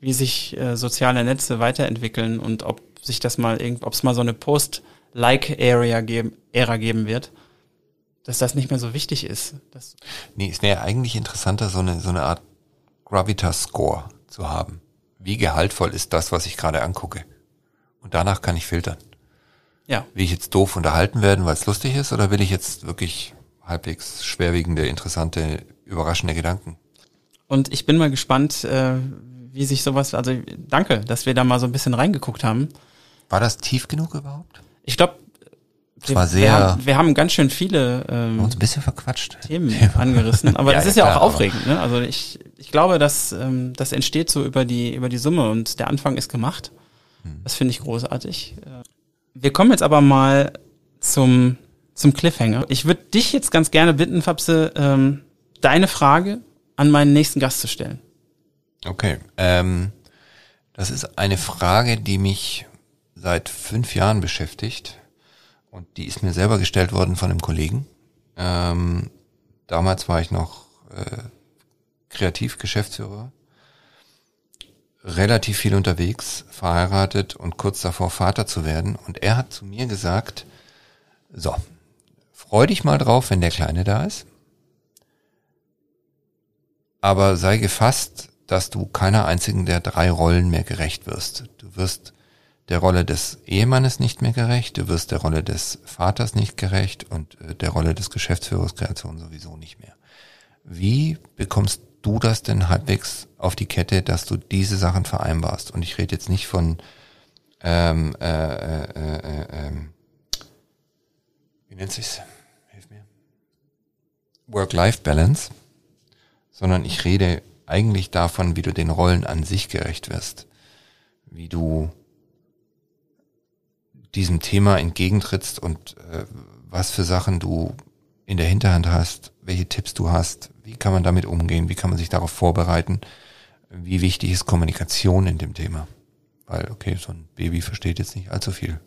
S1: wie sich äh, soziale Netze weiterentwickeln und ob sich das mal irgend, ob es mal so eine Post-Like-Area geben, Ära geben wird dass das nicht mehr so wichtig ist. Das
S2: nee, es wäre eigentlich interessanter, so eine, so eine Art Gravitas-Score zu haben. Wie gehaltvoll ist das, was ich gerade angucke? Und danach kann ich filtern.
S1: Ja.
S2: Will ich jetzt doof unterhalten werden, weil es lustig ist, oder will ich jetzt wirklich halbwegs schwerwiegende, interessante, überraschende Gedanken?
S1: Und ich bin mal gespannt, äh, wie sich sowas, also danke, dass wir da mal so ein bisschen reingeguckt haben.
S2: War das tief genug überhaupt?
S1: Ich glaube,
S2: es war sehr.
S1: Wir haben, wir haben ganz schön viele
S2: ähm, uns ein bisschen verquatscht.
S1: Themen angerissen, aber ja, das ist ja, klar, auch aufregend. Ne? Also ich, ich glaube, dass ähm, das entsteht so über die über die Summe und der Anfang ist gemacht. Hm. Das finde ich großartig. Äh, wir kommen jetzt aber mal zum zum Cliffhanger. Ich würde dich jetzt ganz gerne bitten, Fabse, ähm, deine Frage an meinen nächsten Gast zu stellen.
S2: Okay. Ähm, das ist eine Frage, die mich seit fünf Jahren beschäftigt und die ist mir selber gestellt worden von einem Kollegen. Ähm, damals war ich noch äh, Kreativgeschäftsführer, relativ viel unterwegs, verheiratet und kurz davor Vater zu werden. Und er hat zu mir gesagt, so, freu dich mal drauf, wenn der Kleine da ist. Aber sei gefasst, dass du keiner einzigen der drei Rollen mehr gerecht wirst. Du wirst der Rolle des Ehemannes nicht mehr gerecht, du wirst der Rolle des Vaters nicht gerecht und äh, der Rolle des Geschäftsführers Kreation sowieso nicht mehr. wie bekommst du das denn halbwegs auf die Kette, dass du diese Sachen vereinbarst? Und ich rede jetzt nicht von ähm, äh, äh, äh, ähm, wie nennt sich's? Hilf mir. Work-Life-Balance, sondern ich rede eigentlich davon, wie du den Rollen an sich gerecht wirst, wie du diesem Thema entgegentrittst und äh, was für Sachen du in der Hinterhand hast, welche Tipps du hast, wie kann man damit umgehen, wie kann man sich darauf vorbereiten, wie wichtig ist Kommunikation in dem Thema. Weil, okay, so ein Baby versteht jetzt nicht allzu viel.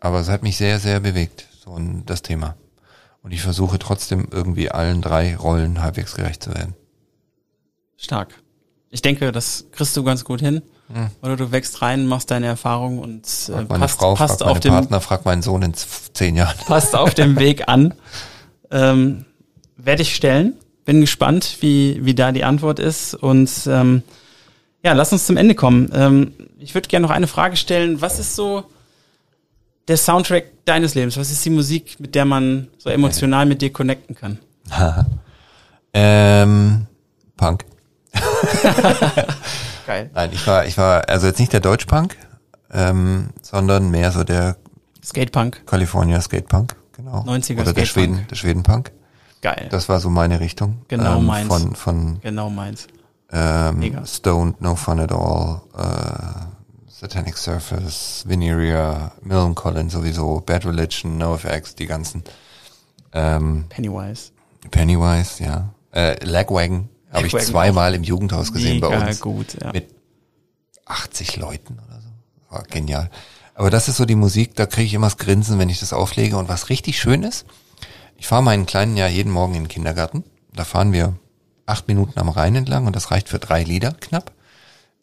S2: Aber es hat mich sehr, sehr bewegt, so ein, das Thema. Und ich versuche trotzdem irgendwie allen drei Rollen halbwegs gerecht zu werden.
S1: Stark. Ich denke, das kriegst du ganz gut hin. Hm. Oder du wächst rein, machst deine Erfahrung und
S2: äh, meine passt, Frau, passt frag auf den Partner, frag meinen Sohn in zehn Jahren.
S1: Passt auf dem Weg an. Ähm, Werde ich stellen. Bin gespannt, wie, wie da die Antwort ist. Und ähm, ja, lass uns zum Ende kommen. Ähm, ich würde gerne noch eine Frage stellen. Was ist so der Soundtrack deines Lebens? Was ist die Musik, mit der man so emotional mit dir connecten kann?
S2: ähm, Punk. Geil. Nein, ich war, ich war, also jetzt nicht der Deutschpunk, ähm, sondern mehr so der
S1: Skatepunk.
S2: California Skatepunk, genau.
S1: 90er
S2: Oder der Schweden, der Schwedenpunk.
S1: Geil.
S2: Das war so meine Richtung.
S1: Genau
S2: ähm,
S1: meins.
S2: Von, von
S1: genau meins.
S2: Ähm, Mega. Stoned, No Fun at All, äh, Satanic Surface, Veneria, Millen Collins sowieso, Bad Religion, NoFX, die ganzen. Ähm,
S1: Pennywise.
S2: Pennywise, ja. Äh, Lagwagon habe ich zweimal im Jugendhaus gesehen bei uns.
S1: gut, ja.
S2: Mit 80 Leuten oder so. War genial. Aber das ist so die Musik, da kriege ich immer das Grinsen, wenn ich das auflege. Und was richtig schön ist, ich fahre meinen Kleinen ja jeden Morgen in den Kindergarten. Da fahren wir acht Minuten am Rhein entlang und das reicht für drei Lieder knapp.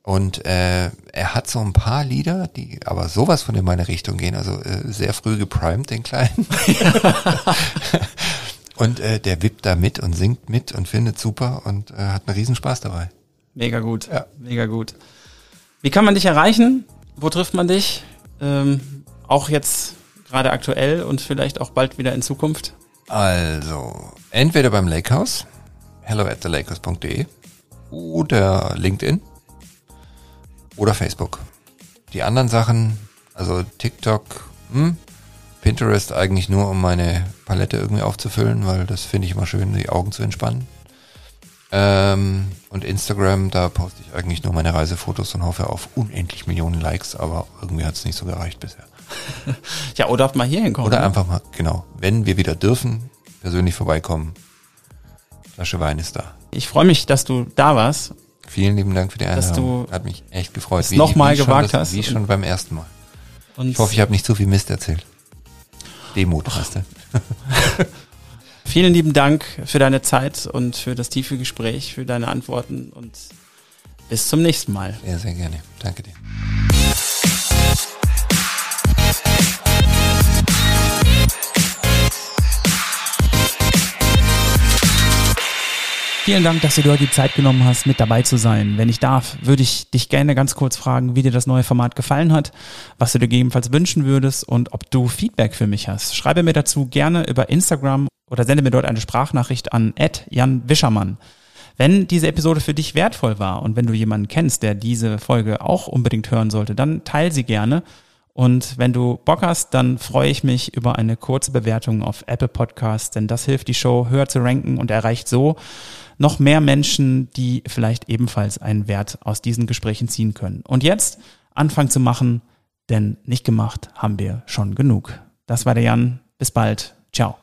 S2: Und äh, er hat so ein paar Lieder, die aber sowas von in meine Richtung gehen, also äh, sehr früh geprimed, den Kleinen. und äh, der wippt da mit und singt mit und findet super und äh, hat einen Riesenspaß dabei.
S1: Mega gut, ja. mega gut. Wie kann man dich erreichen? Wo trifft man dich? Ähm, auch jetzt gerade aktuell und vielleicht auch bald wieder in Zukunft?
S2: Also, entweder beim Lakehouse, hello at thelakers.de oder LinkedIn oder Facebook. Die anderen Sachen, also TikTok, hm, Pinterest eigentlich nur, um meine Palette irgendwie aufzufüllen, weil das finde ich immer schön, die Augen zu entspannen. Ähm, und Instagram, da poste ich eigentlich nur meine Reisefotos und hoffe auf unendlich Millionen Likes, aber irgendwie hat es nicht so gereicht bisher.
S1: ja, oder mal hier hinkommen.
S2: Oder ne? einfach mal, genau, wenn wir wieder dürfen, persönlich vorbeikommen. Flasche Wein ist da.
S1: Ich freue mich, dass du da warst
S2: Vielen lieben Dank für die Einladung.
S1: Dass du
S2: Hat mich echt gefreut.
S1: Nochmal gewagt das, hast.
S2: Wie schon beim ersten Mal. Und ich hoffe, ich habe nicht zu viel Mist erzählt. Demut, weißt du.
S1: Vielen lieben Dank für deine Zeit und für das tiefe Gespräch, für deine Antworten und bis zum nächsten Mal.
S2: Sehr, sehr gerne. Danke dir.
S1: Vielen Dank, dass du dir heute die Zeit genommen hast, mit dabei zu sein. Wenn ich darf, würde ich dich gerne ganz kurz fragen, wie dir das neue Format gefallen hat, was du dir gegebenenfalls wünschen würdest und ob du Feedback für mich hast. Schreibe mir dazu gerne über Instagram oder sende mir dort eine Sprachnachricht an Jan Wischermann. Wenn diese Episode für dich wertvoll war und wenn du jemanden kennst, der diese Folge auch unbedingt hören sollte, dann teil sie gerne. Und wenn du Bock hast, dann freue ich mich über eine kurze Bewertung auf Apple Podcasts, denn das hilft die Show höher zu ranken und erreicht so noch mehr Menschen, die vielleicht ebenfalls einen Wert aus diesen Gesprächen ziehen können. Und jetzt Anfang zu machen, denn nicht gemacht haben wir schon genug. Das war der Jan. Bis bald. Ciao.